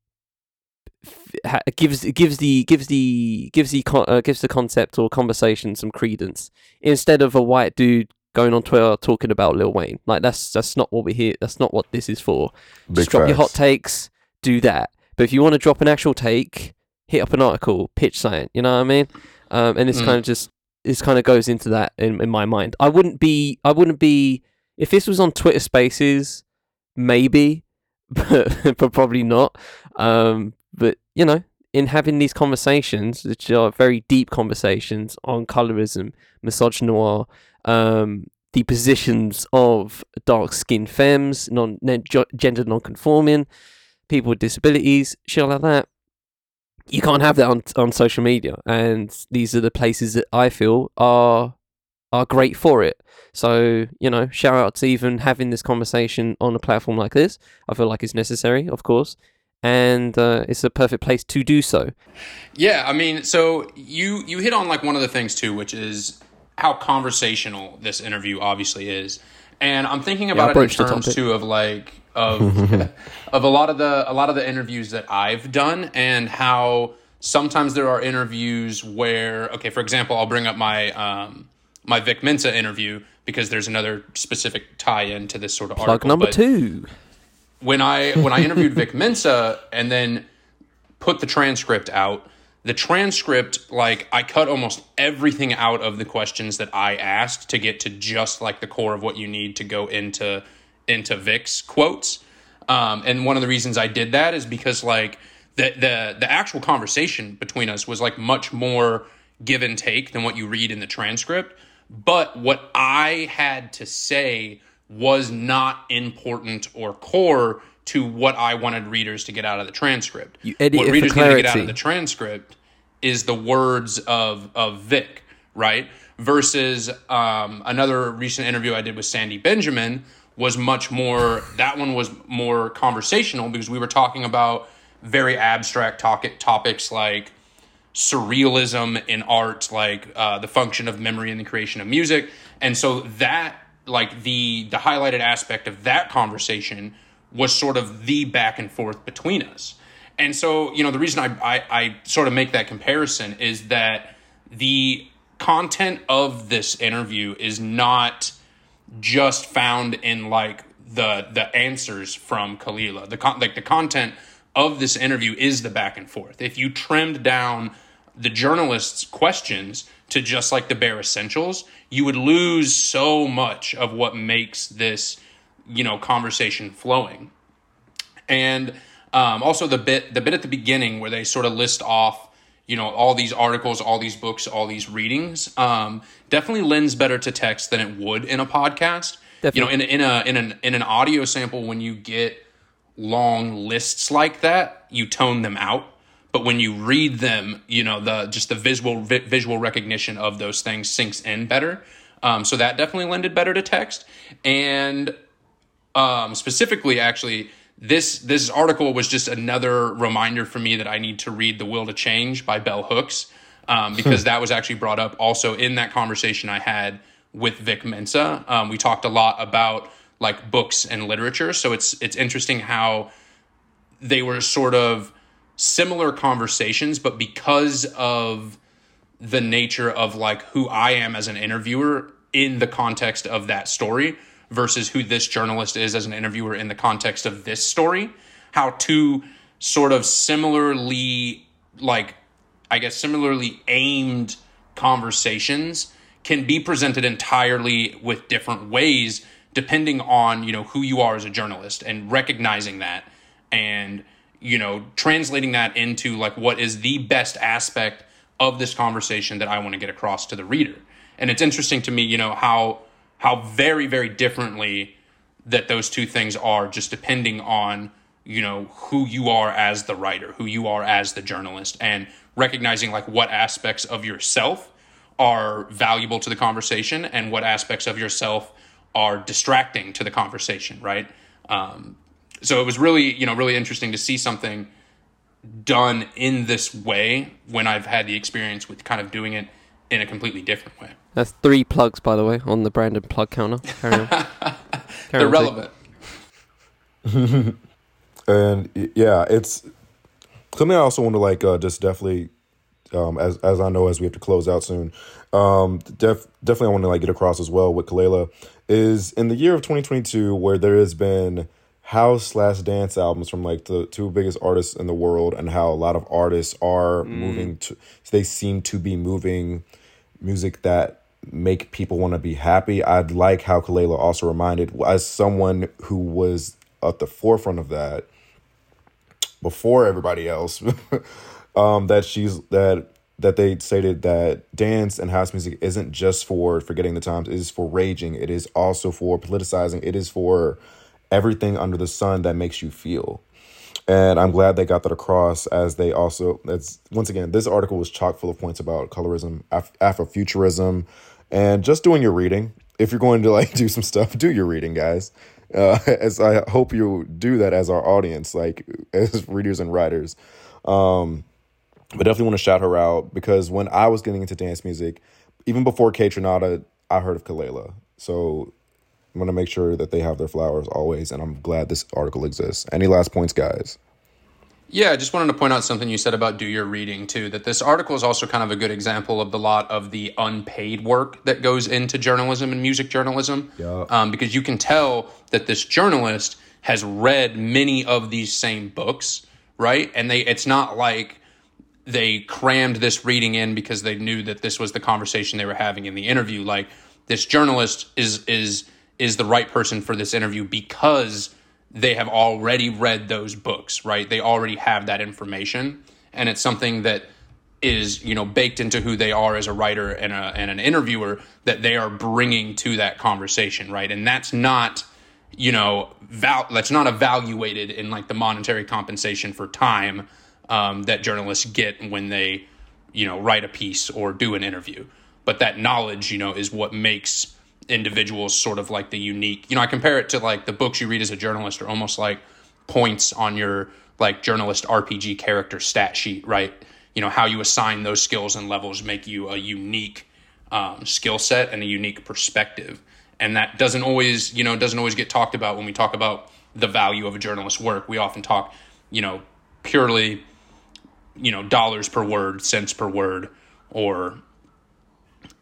ha- gives gives the gives the gives the con- uh, gives the concept or conversation some credence instead of a white dude going on Twitter talking about Lil Wayne. Like that's that's not what we're here. That's not what this is for. Big Just drop your hot takes. Do that But if you want to drop an actual take, hit up an article, pitch something. You know what I mean? Um, and this Mm. kind of just this kind of goes into that in, in my mind. I wouldn't be I wouldn't be if this was on Twitter Spaces, maybe, but but probably not. Um, but you know, in having these conversations, which are very deep conversations on colorism, misogynoir, um, the positions of dark skinned femmes, non gender non conforming, people with disabilities, shit like that. You can't have that on on social media, and these are the places that I feel are are great for it. So you know, shout out to even having this conversation on a platform like this. I feel like it's necessary, of course, and uh, it's a perfect place to do so. Yeah, I mean, so you you hit on like one of the things too, which is how conversational this interview obviously is, and I'm thinking about it in terms too of like of of a lot of the a lot of the interviews that I've done, and how sometimes there are interviews where okay, for example, I'll bring up my um my Vic Mensa interview because there's another specific tie-in to this sort of Plug article. number but- two. when I when I interviewed Vic Mensa and then put the transcript out, the transcript like I cut almost everything out of the questions that I asked to get to just like the core of what you need to go into into Vic's quotes. Um, and one of the reasons I did that is because like the the the actual conversation between us was like much more give and take than what you read in the transcript. But what I had to say was not important or core to what I wanted readers to get out of the transcript. You edit what readers need to get out of the transcript is the words of of Vic, right? Versus um, another recent interview I did with Sandy Benjamin was much more. That one was more conversational because we were talking about very abstract topic, topics like surrealism in art, like uh, the function of memory and the creation of music. And so that, like the the highlighted aspect of that conversation was sort of the back and forth between us. And so, you know, the reason I, I, I sort of make that comparison is that the content of this interview is not just found in like the the answers from Kelela. The con- like the content of this interview is the back and forth. If you trimmed down the journalists' questions to just like the bare essentials, you would lose so much of what makes this, you know, conversation flowing. And um, also the bit the bit at the beginning where they sort of list off you know all these articles all these books all these readings um, definitely lends better to text than it would in a podcast. You know in, in a in an in an audio sample when you get long lists like that you tone them out. But when you read them you know the just the visual vi- visual recognition of those things sinks in better. Um, so that definitely lended better to text. And um, specifically actually this this article was just another reminder for me that I need to read The Will to Change by Bell Hooks um, because that was actually brought up also in that conversation I had with Vic Mensa. Um, we talked a lot about like books and literature, so it's it's interesting how they were sort of similar conversations, but because of the nature of like who I am as an interviewer in the context of that story versus who this journalist is as an interviewer in the context of this story, how two sort of similarly like I guess similarly aimed conversations can be presented entirely with different ways depending on, you know, who you are as a journalist and recognizing that and you know, translating that into like what is the best aspect of this conversation that I want to get across to the reader. And it's interesting to me, you know, how how very very differently that those two things are just depending on, you know, who you are as the writer, who you are as the journalist and recognizing like what aspects of yourself are valuable to the conversation and what aspects of yourself are distracting to the conversation, right? Um, so it was really you know really interesting to see something done in this way when I've had the experience with kind of doing it in a completely different way. That's three plugs, by the way, on the Brandon plug counter. Carry on. Carry They're on, relevant. and yeah, it's something I also want to like uh, just definitely um, as as I know as we have to close out soon. Um, def, definitely I want to like get across as well with Kelela is in the year of 2022 where there has been house slash dance albums from like the two biggest artists in the world and how a lot of artists are moving to they seem to be moving music that make people want to be happy. I'd like how Kelela also reminded as someone who was at the forefront of that before everybody else um that she's that that they stated that dance and house music isn't just for forgetting the times it is for raging it is also for politicizing it is for everything under the sun that makes you feel. And i'm glad they got that across as they also that's once again this article was chock full of points about colorism Af- afrofuturism and just doing your reading. If you're going to like do some stuff do your reading guys. Uh, as i hope you do that as our audience like as readers and writers. Um but definitely want to shout her out because when I was getting into dance music, even before Kaytranada, I heard of Kelela. So I'm gonna make sure that they have their flowers always, and I'm glad this article exists. Any last points, guys? Yeah, I just wanted to point out something you said about do your reading too. That this article is also kind of a good example of the lot of the unpaid work that goes into journalism and music journalism. Yeah. Um, because you can tell that this journalist has read many of these same books, right? And they, it's not like they crammed this reading in because they knew that this was the conversation they were having in the interview. Like this journalist is is is the right person for this interview because they have already read those books, right? They already have that information, and it's something that is you know baked into who they are as a writer and a and an interviewer that they are bringing to that conversation, right? And that's not you know val- that's not evaluated in like the monetary compensation for time um, that journalists get when they, you know, write a piece or do an interview. But that knowledge, you know, is what makes individuals sort of like the unique. You know, I compare it to like the books you read as a journalist are almost like points on your like journalist RPG character stat sheet, right? You know, how you assign those skills and levels make you a unique um, skill set and a unique perspective. And that doesn't always, you know, doesn't always get talked about when we talk about the value of a journalist's work. We often talk, you know, purely you know dollars per word cents per word or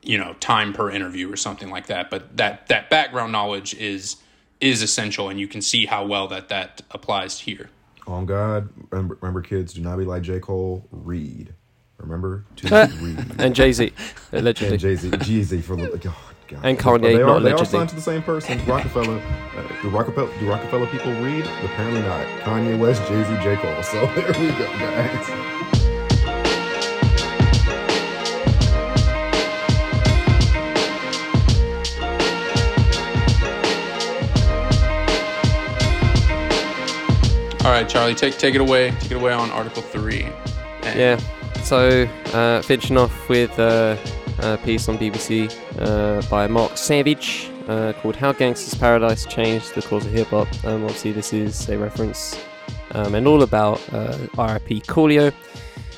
you know time per interview or something like that but that that background knowledge is is essential and you can see how well that that applies here On God, remember, remember, kids, do not be like J. Cole. Read. Remember to read. and Jay Z, allegedly. And Jay Z, Jeezy for the God. God. And Kanye, they are, not they are allegedly. signed to the same person. Rockefeller. Uh, do Rockefeller do Rockefeller people read? Apparently not. Kanye West, Jay Z, J Cole. So there we go, guys. All right charlie take take it away take it away on article 3 And- Yeah. So, uh, finishing off with uh, a piece on BBC uh, by Mark Savage uh, called How Gangsta's Paradise Changed the Course of Hip Hop. Um, obviously, this is a reference um, and all about uh, RIP Coolio.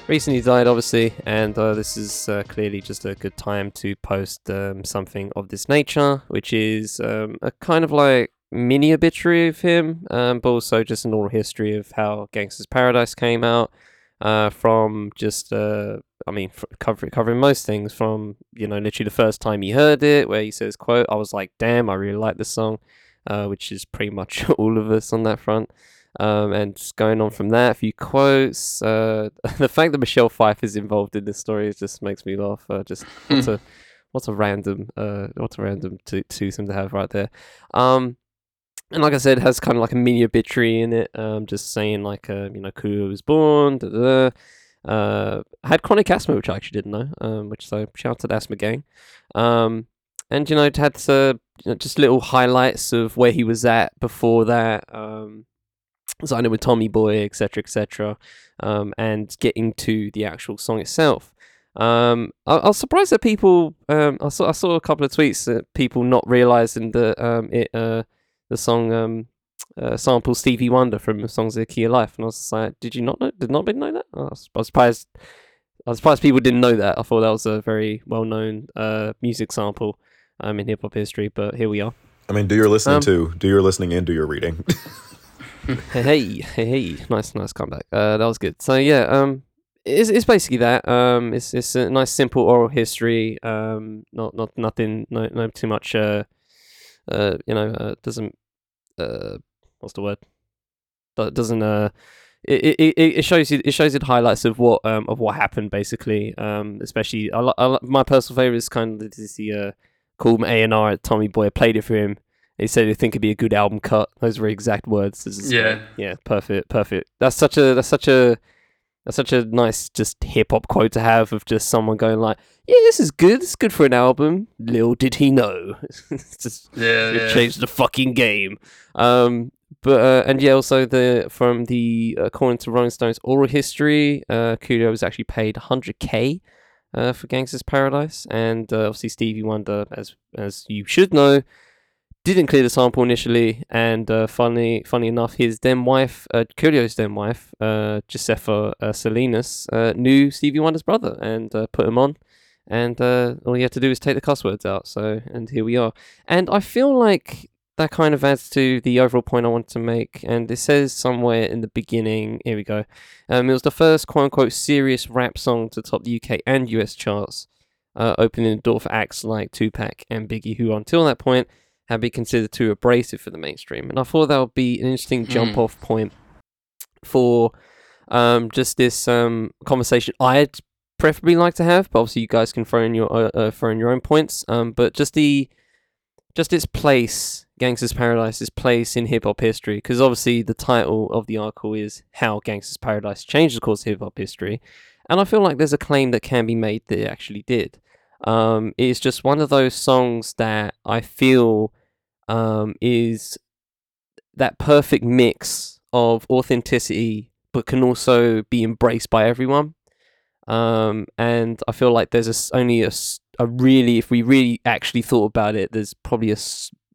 Recently died, obviously, and uh, this is clearly just a good time to post um, something of this nature, which is um, a kind of like mini obituary of him, um, but also just an oral history of how Gangsta's Paradise came out uh, from just uh, I mean f- cover, covering most things from you know literally the first time he heard it where he says quote I was like damn I really like this song uh, which is pretty much all of us on that front. Um, and just going on from that a few quotes uh, the fact that Michelle Pfeiffer is involved in this story just makes me laugh uh, just what's a what's a random uh, what's a random to twosome to have right there. Um, and like I said, it has kind of like a mini obituary in it, um, just saying like, uh, you know, Coolio was born, da, da. Uh, had chronic asthma, which I actually didn't know, um, which so shout out to asthma gang. Um, and you know, it had uh, you know, just little highlights of where he was at before that, um, signing with Tommy Boy, etc., etc., um, and getting to the actual song itself. Um, I, I was surprised that people. Um, I saw I saw a couple of tweets that people not realizing that um, it uh, the song um, uh, samples Stevie Wonder from songs of the Key of Life, and I was like, did you not know? Did not know that? I was, I was surprised. I was surprised people didn't know that. I thought that was a very well known uh, music sample um, in hip hop history, but here we are. I mean, do your listening Um, too. Do your listening and do your reading. hey, hey, hey, hey, nice, nice comeback. Uh, that was good. So yeah, um, it's, it's basically that. Um, it's it's a nice simple oral history. Um, not not nothing, no no too much. Uh, uh, you know, uh, doesn't uh, what's the word? That doesn't uh. It, it, it shows you it shows you the highlights of what um of what happened basically. Um especially I, I, my personal favorite is kind of this the uh called A and R Tommy Boy. Played it for him. He said he think it'd be a good album cut. Those were exact words. Yeah. yeah perfect perfect. That's such a that's such a that's such a nice, just hip hop quote to have of just someone going like, "Yeah, this is good. It's good for an album." Little did he know, it's just yeah, it yeah. changed the fucking game. Um, but uh, and yeah, also the from the according to Rolling Stone's oral history, uh, Coolio was actually paid 100k uh, for Gangster's Paradise, and uh, obviously Stevie Wonder, as as you should know, didn't clear the sample initially, and uh, funny, funny enough, his then wife, uh, then wife, uh, Josefa uh, Salinas, uh, knew Stevie Wonder's brother and uh, put him on, and uh, all you had to do is take the cuss words out. So, and here we are. And I feel like that kind of adds to the overall point I want to make. And it says somewhere in the beginning, here we go. Um, it was the first quote unquote serious rap song to top the UK and US charts, uh, opening the door for acts like Tupac and Biggie, who until that point had been considered too abrasive for the mainstream. And I thought that would be an interesting jump Mm. off point for um, just this um, conversation I'd preferably like to have, but obviously you guys can throw in your uh, uh, throw in your own points. Um, but just the just its place, Gangster's Paradise's place in hip hop history, because obviously the title of the article is how Gangster's Paradise changed the course of hip hop history, and I feel like there's a claim that can be made that it actually did. Um, it's just one of those songs that I feel um, is that perfect mix of authenticity, but can also be embraced by everyone. Um, and I feel like there's a only a, a really, if we really actually thought about it, there's probably a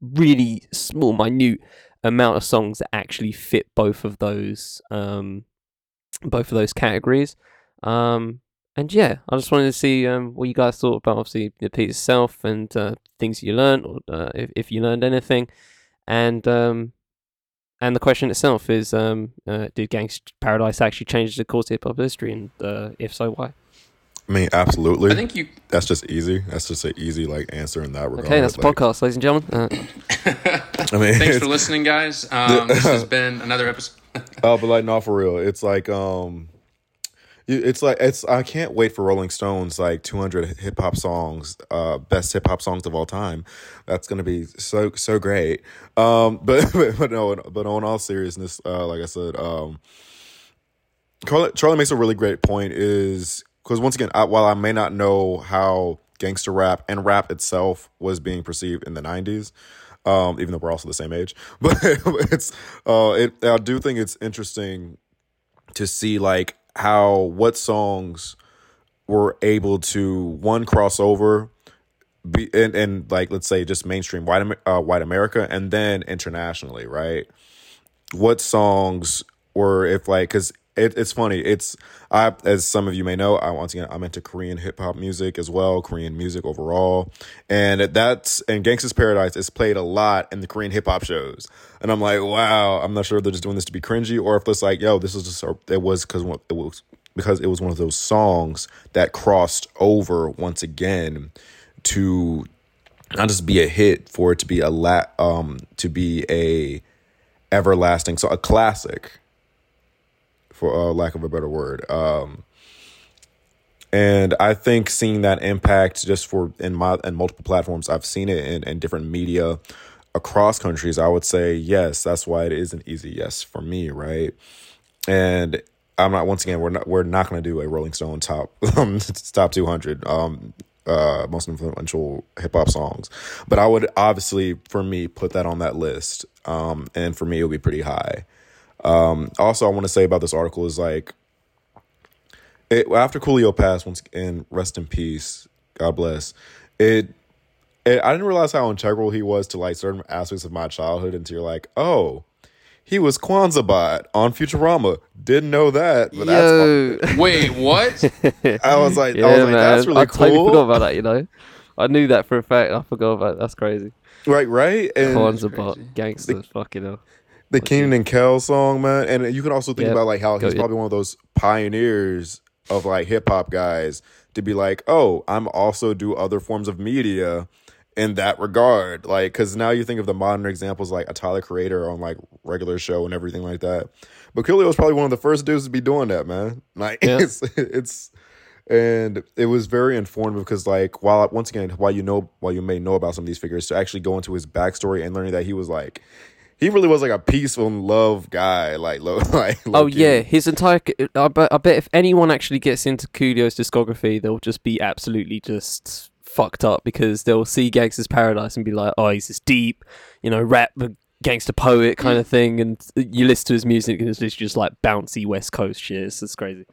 really small, minute amount of songs that actually fit both of those, um, both of those categories. Um, and yeah, I just wanted to see um, what you guys thought about obviously the piece itself and uh, things you learned, or uh, if, if you learned anything. And um, and the question itself is, um, uh, did Gangsta Paradise actually change the course of hip hop history, and uh, if so, why? I mean, absolutely. I think you. that's just easy. That's just an easy like answer in that regard. Okay, that's the Like, podcast, ladies and gentlemen. Uh, I mean, Thanks for listening, guys. Um, this has been another episode. Oh, but like, no, for real. It's like, um, you- it's like it's. I can't wait for Rolling Stones like 200 hip hop songs, uh, best hip hop songs of all time. That's gonna be so so great. Um, but but, no, but on all seriousness, uh, like I said, um, Charlie, Charlie makes a really great point. Is because once again, I, while I may not know how gangster rap and rap itself was being perceived in the 90s um, even though we're also the same age. But it's uh, it. I do think it's interesting to see like how what songs were able to one cross over, be and, and like let's say just mainstream white uh, white America, and then internationally, right? What songs were if like because it, it's funny. It's I as some of you may know. I once again I'm into Korean hip hop music as well, Korean music overall, and that's and Gangsta's Paradise is played a lot in the Korean hip hop shows. And I'm like, wow. I'm not sure if they're just doing this to be cringy or if it's like, yo, this is just it was because it was because it was one of those songs that crossed over once again to not just be a hit for it to be a la- um to be a everlasting so a classic for uh, lack of a better word. Um and i think seeing that impact just for in my and multiple platforms i've seen it in, in different media across countries i would say yes that's why it is an easy yes for me right? And i'm not once again we're not we're not going to do a rolling stone top um, top 200 um uh most influential hip hop songs. But i would obviously for me put that on that list um and for me it would be pretty high um also i want to say about this article is like it, after Coolio passed once and rest in peace god bless it, it i didn't realize how integral he was to like certain aspects of my childhood until you're like oh he was Kwanzaa bot on Futurama. Didn't know that, but Yo, Wait, what? I was like, yeah, I was like, man. that's really I totally cool. forgot about that. You know, I knew that for a fact. I forgot about. It. That's crazy. Right, right. And Kwanzaa crazy. bot, gangsters, fucking hell. The Keenan and Kel song, man. And you can also think Yep. about like how Go, he's yeah. probably one of those pioneers of like hip hop guys to be like, oh, I'm also do other forms of media in that regard. Like, because now you think of the modern examples like a Tyler Creator on like regular show and everything like that. But Coolio was probably one of the first dudes to be doing that, man. Like, Yeah. it's it's and it was very informative because like while once again while you know while you may know about some of these figures to actually go into his backstory and learning that he was like he really was like a peaceful and love guy like low like Oh yeah, his entire. I bet, I bet if anyone actually gets into Coolio's discography, they'll just be absolutely just fucked up because they'll see Gangsta's Paradise and be like, "Oh, he's this deep, you know, rap uh, gangster poet kind of thing." And you listen to his music, and it's just like bouncy West Coast shit. It's just crazy.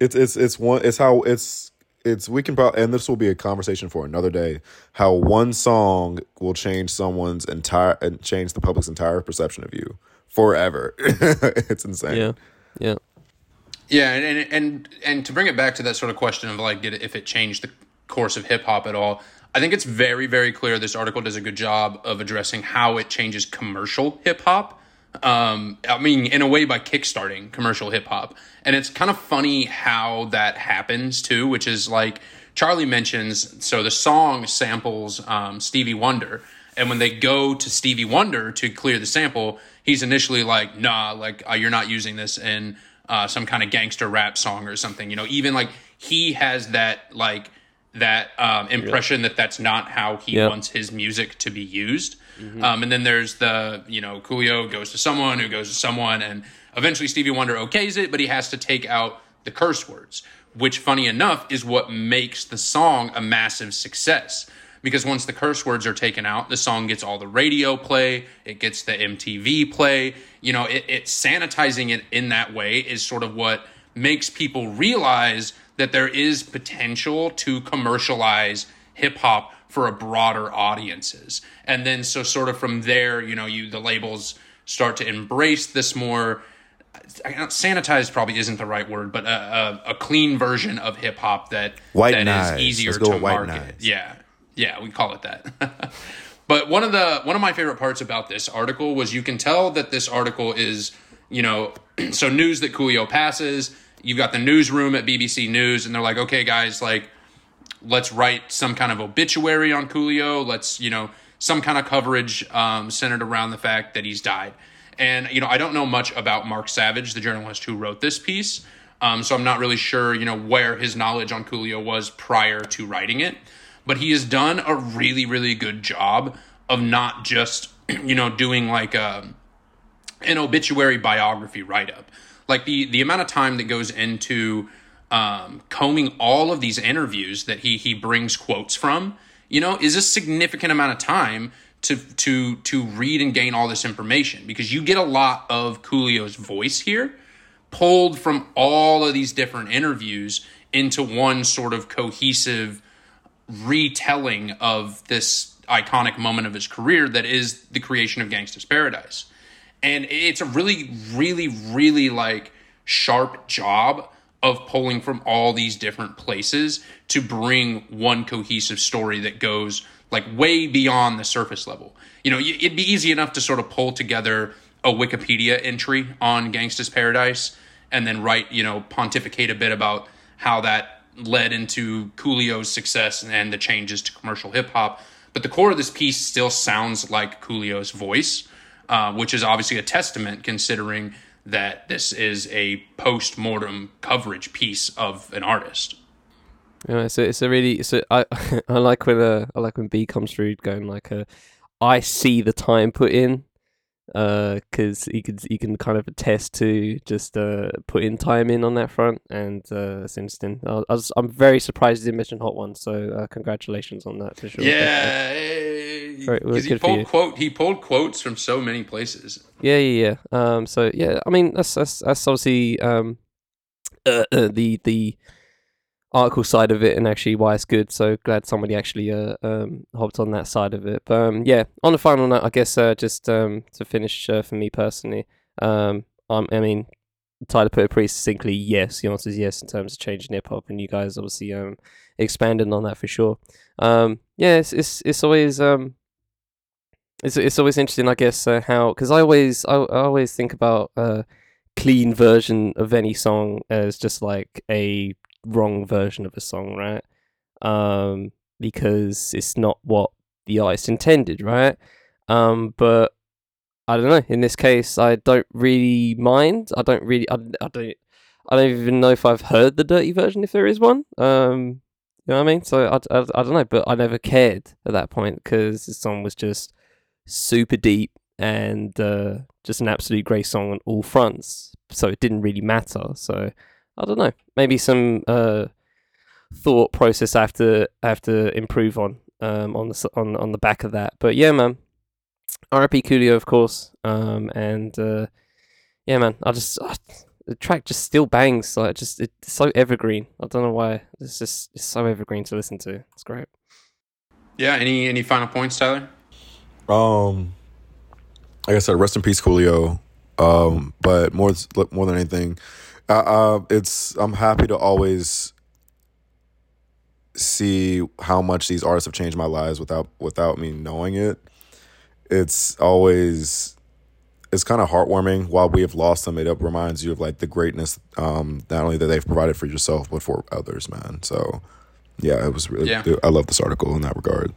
it's it's it's one it's how it's it's we can probably and this will be a conversation for another day how one song will change someone's entire and change the public's entire perception of you forever it's insane Yeah, yeah, Yeah, and, and and and to bring it back to that sort of question of like, did it, if it changed the course of hip hop at all? I think it's very, very clear. This article does a good job of addressing how it changes commercial hip hop. Um, I mean, in a way, by kickstarting commercial hip hop, and it's kind of funny how that happens too. Which is like Charlie mentions. So the song samples um, Stevie Wonder, and when they go to Stevie Wonder to clear the sample, he's initially like, "Nah, like uh, you're not using this in uh, some kind of gangster rap song or something." You know, even like he has that like that um, impression that that's not how he Yeah. wants his music to be used. Um, and then there's the you know Coolio goes to someone who goes to someone, and eventually Stevie Wonder okays it, but he has to take out the curse words, which funny enough is what makes the song a massive success. Because once the curse words are taken out, the song gets all the radio play, it gets the MTV play. You know, it, it sanitizing it in that way is sort of what makes people realize that there is potential to commercialize hip hop for a broader audiences. And then so sort of from there, you know, you the labels start to embrace this more sanitized probably isn't the right word, but a, a, a clean version of hip hop that White that is knives. easier Let's to white market. knives. Yeah, yeah, we call it that. but one of the one of my favorite parts about this article was you can tell that this article is you know so news that Coolio passes. You've got the newsroom at BBC News, and they're like, okay, guys, like let's write some kind of obituary on Coolio. Let's, you know, some kind of coverage um, centered around the fact that he's died. And, you know, I don't know much about Mark Savage, the journalist who wrote this piece. Um, so I'm not really sure, you know, where his knowledge on Coolio was prior to writing it. But he has done a really, really good job of not just, you know, doing like a, an obituary biography write up. Like the the amount of time that goes into um, combing all of these interviews that he he brings quotes from, you know, is a significant amount of time to to to read and gain all this information because you get a lot of Coolio's voice here pulled from all of these different interviews into one sort of cohesive retelling of this iconic moment of his career that is the creation of Gangsta's Paradise. And it's a really, really, really like sharp job of pulling from all these different places to bring one cohesive story that goes like way beyond the surface level. You know, it'd be easy enough to sort of pull together a Wikipedia entry on Gangsta's Paradise and then write, you know, pontificate a bit about how that led into Coolio's success and the changes to commercial hip hop. But the core of this piece still sounds like Coolio's voice, uh, which is obviously a testament considering that this is a post mortem coverage piece of an artist. Yeah, so it's a really it's I like when uh, I like when B comes through going like uh, I see the time put in uh because he can he can kind of attest to just uh putting time in on that front and uh it's interesting. I, was, I'm very surprised he didn't Hot One so uh, congratulations on that for sure. Yeah, because he good pulled quote he pulled quotes from so many places. Yeah, yeah, yeah. Um, so yeah, I mean that's that's that's obviously um, uh, uh, the the article side of it, and actually why it's good. So glad somebody actually uh um hopped on that side of it. But um, yeah, on the final note, I guess uh, just um to finish uh, for me personally, um, um, I mean. Tyler put it pretty succinctly. Yes, the answer is yes in terms of changing hip hop, and you guys obviously um expanded on that for sure. Um, yeah, it's it's it's always um it's it's always interesting, I guess, uh, how because I always I, I always think about a clean version of any song as just like a wrong version of a song, right? Um, because it's not what the artist intended, right? Um, but I don't know. In this case, I don't really mind. I don't really. I, I don't. I don't even know if I've heard the dirty version, if there is one. Um, you know what I mean? So I, I, I don't know, but I never cared at that point because the song was just super deep and uh, just an absolute great song on all fronts. So it didn't really matter. So I don't know. Maybe some uh, thought process I have to I have to improve on um, on the on on the back of that. But yeah, man. R.I.P. Coolio, of course. Um, and uh, yeah, man. I just I, the track just still bangs. Like just it's so evergreen. I don't know why. It's just it's so evergreen to listen to. It's great. Yeah. Any any final points, Tyler? Um, like I said, rest in peace, Coolio. Um, but more more than anything, uh, uh, it's I'm happy to always see how much these artists have changed my lives without without me knowing it. It's always it's kind of heartwarming. While we have lost them, it reminds you of like the greatness, um, not only that they've provided for yourself, but for others, man. So, yeah, it was really. Yeah. I love this article in that regard.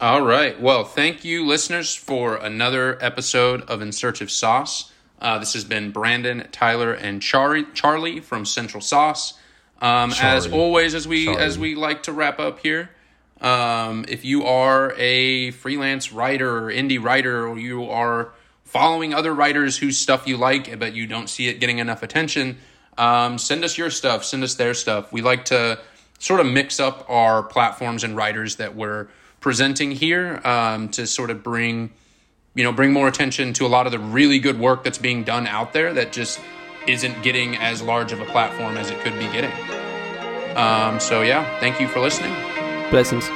All right. Well, thank you, listeners, for another episode of In Search of Sauce. Uh, this has been Brandon, Tyler, and Charlie, Charlie from Central Sauce. Um, as always, as we Charlie. as we like to wrap up here, um, if you are a freelance writer or indie writer, or you are following other writers whose stuff you like, but you don't see it getting enough attention, um, send us your stuff. Send us their stuff. We like to sort of mix up our platforms and writers that we're presenting here um, to sort of bring you know bring more attention to a lot of the really good work that's being done out there that just isn't getting as large of a platform as it could be getting um, so yeah thank you for listening Blessings.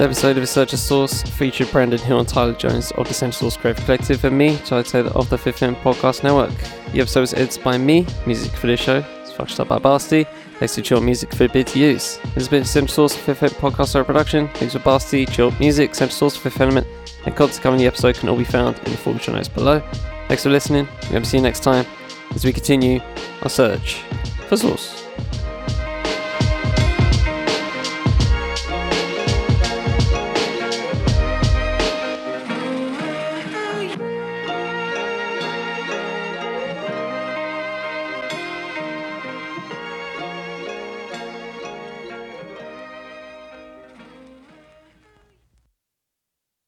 This episode of A Search of Sauce featured Brandon Hill and Tyler Jones of the Central Sauce Creative Collective and me, Charlie Taylor of the Fifth Element Podcast Network. The episode was edited by me, music for this show is fucked up by Basti, thanks to Chill Music for bid to use. This has been Central Sauce Fifth Element Podcast production. Thanks for Basti, Chill Music, Central Sauce Fifth Element, and content covering the episode can all be found in the full show notes below. Thanks for listening. We hope to see you next time as we continue our search for sauce.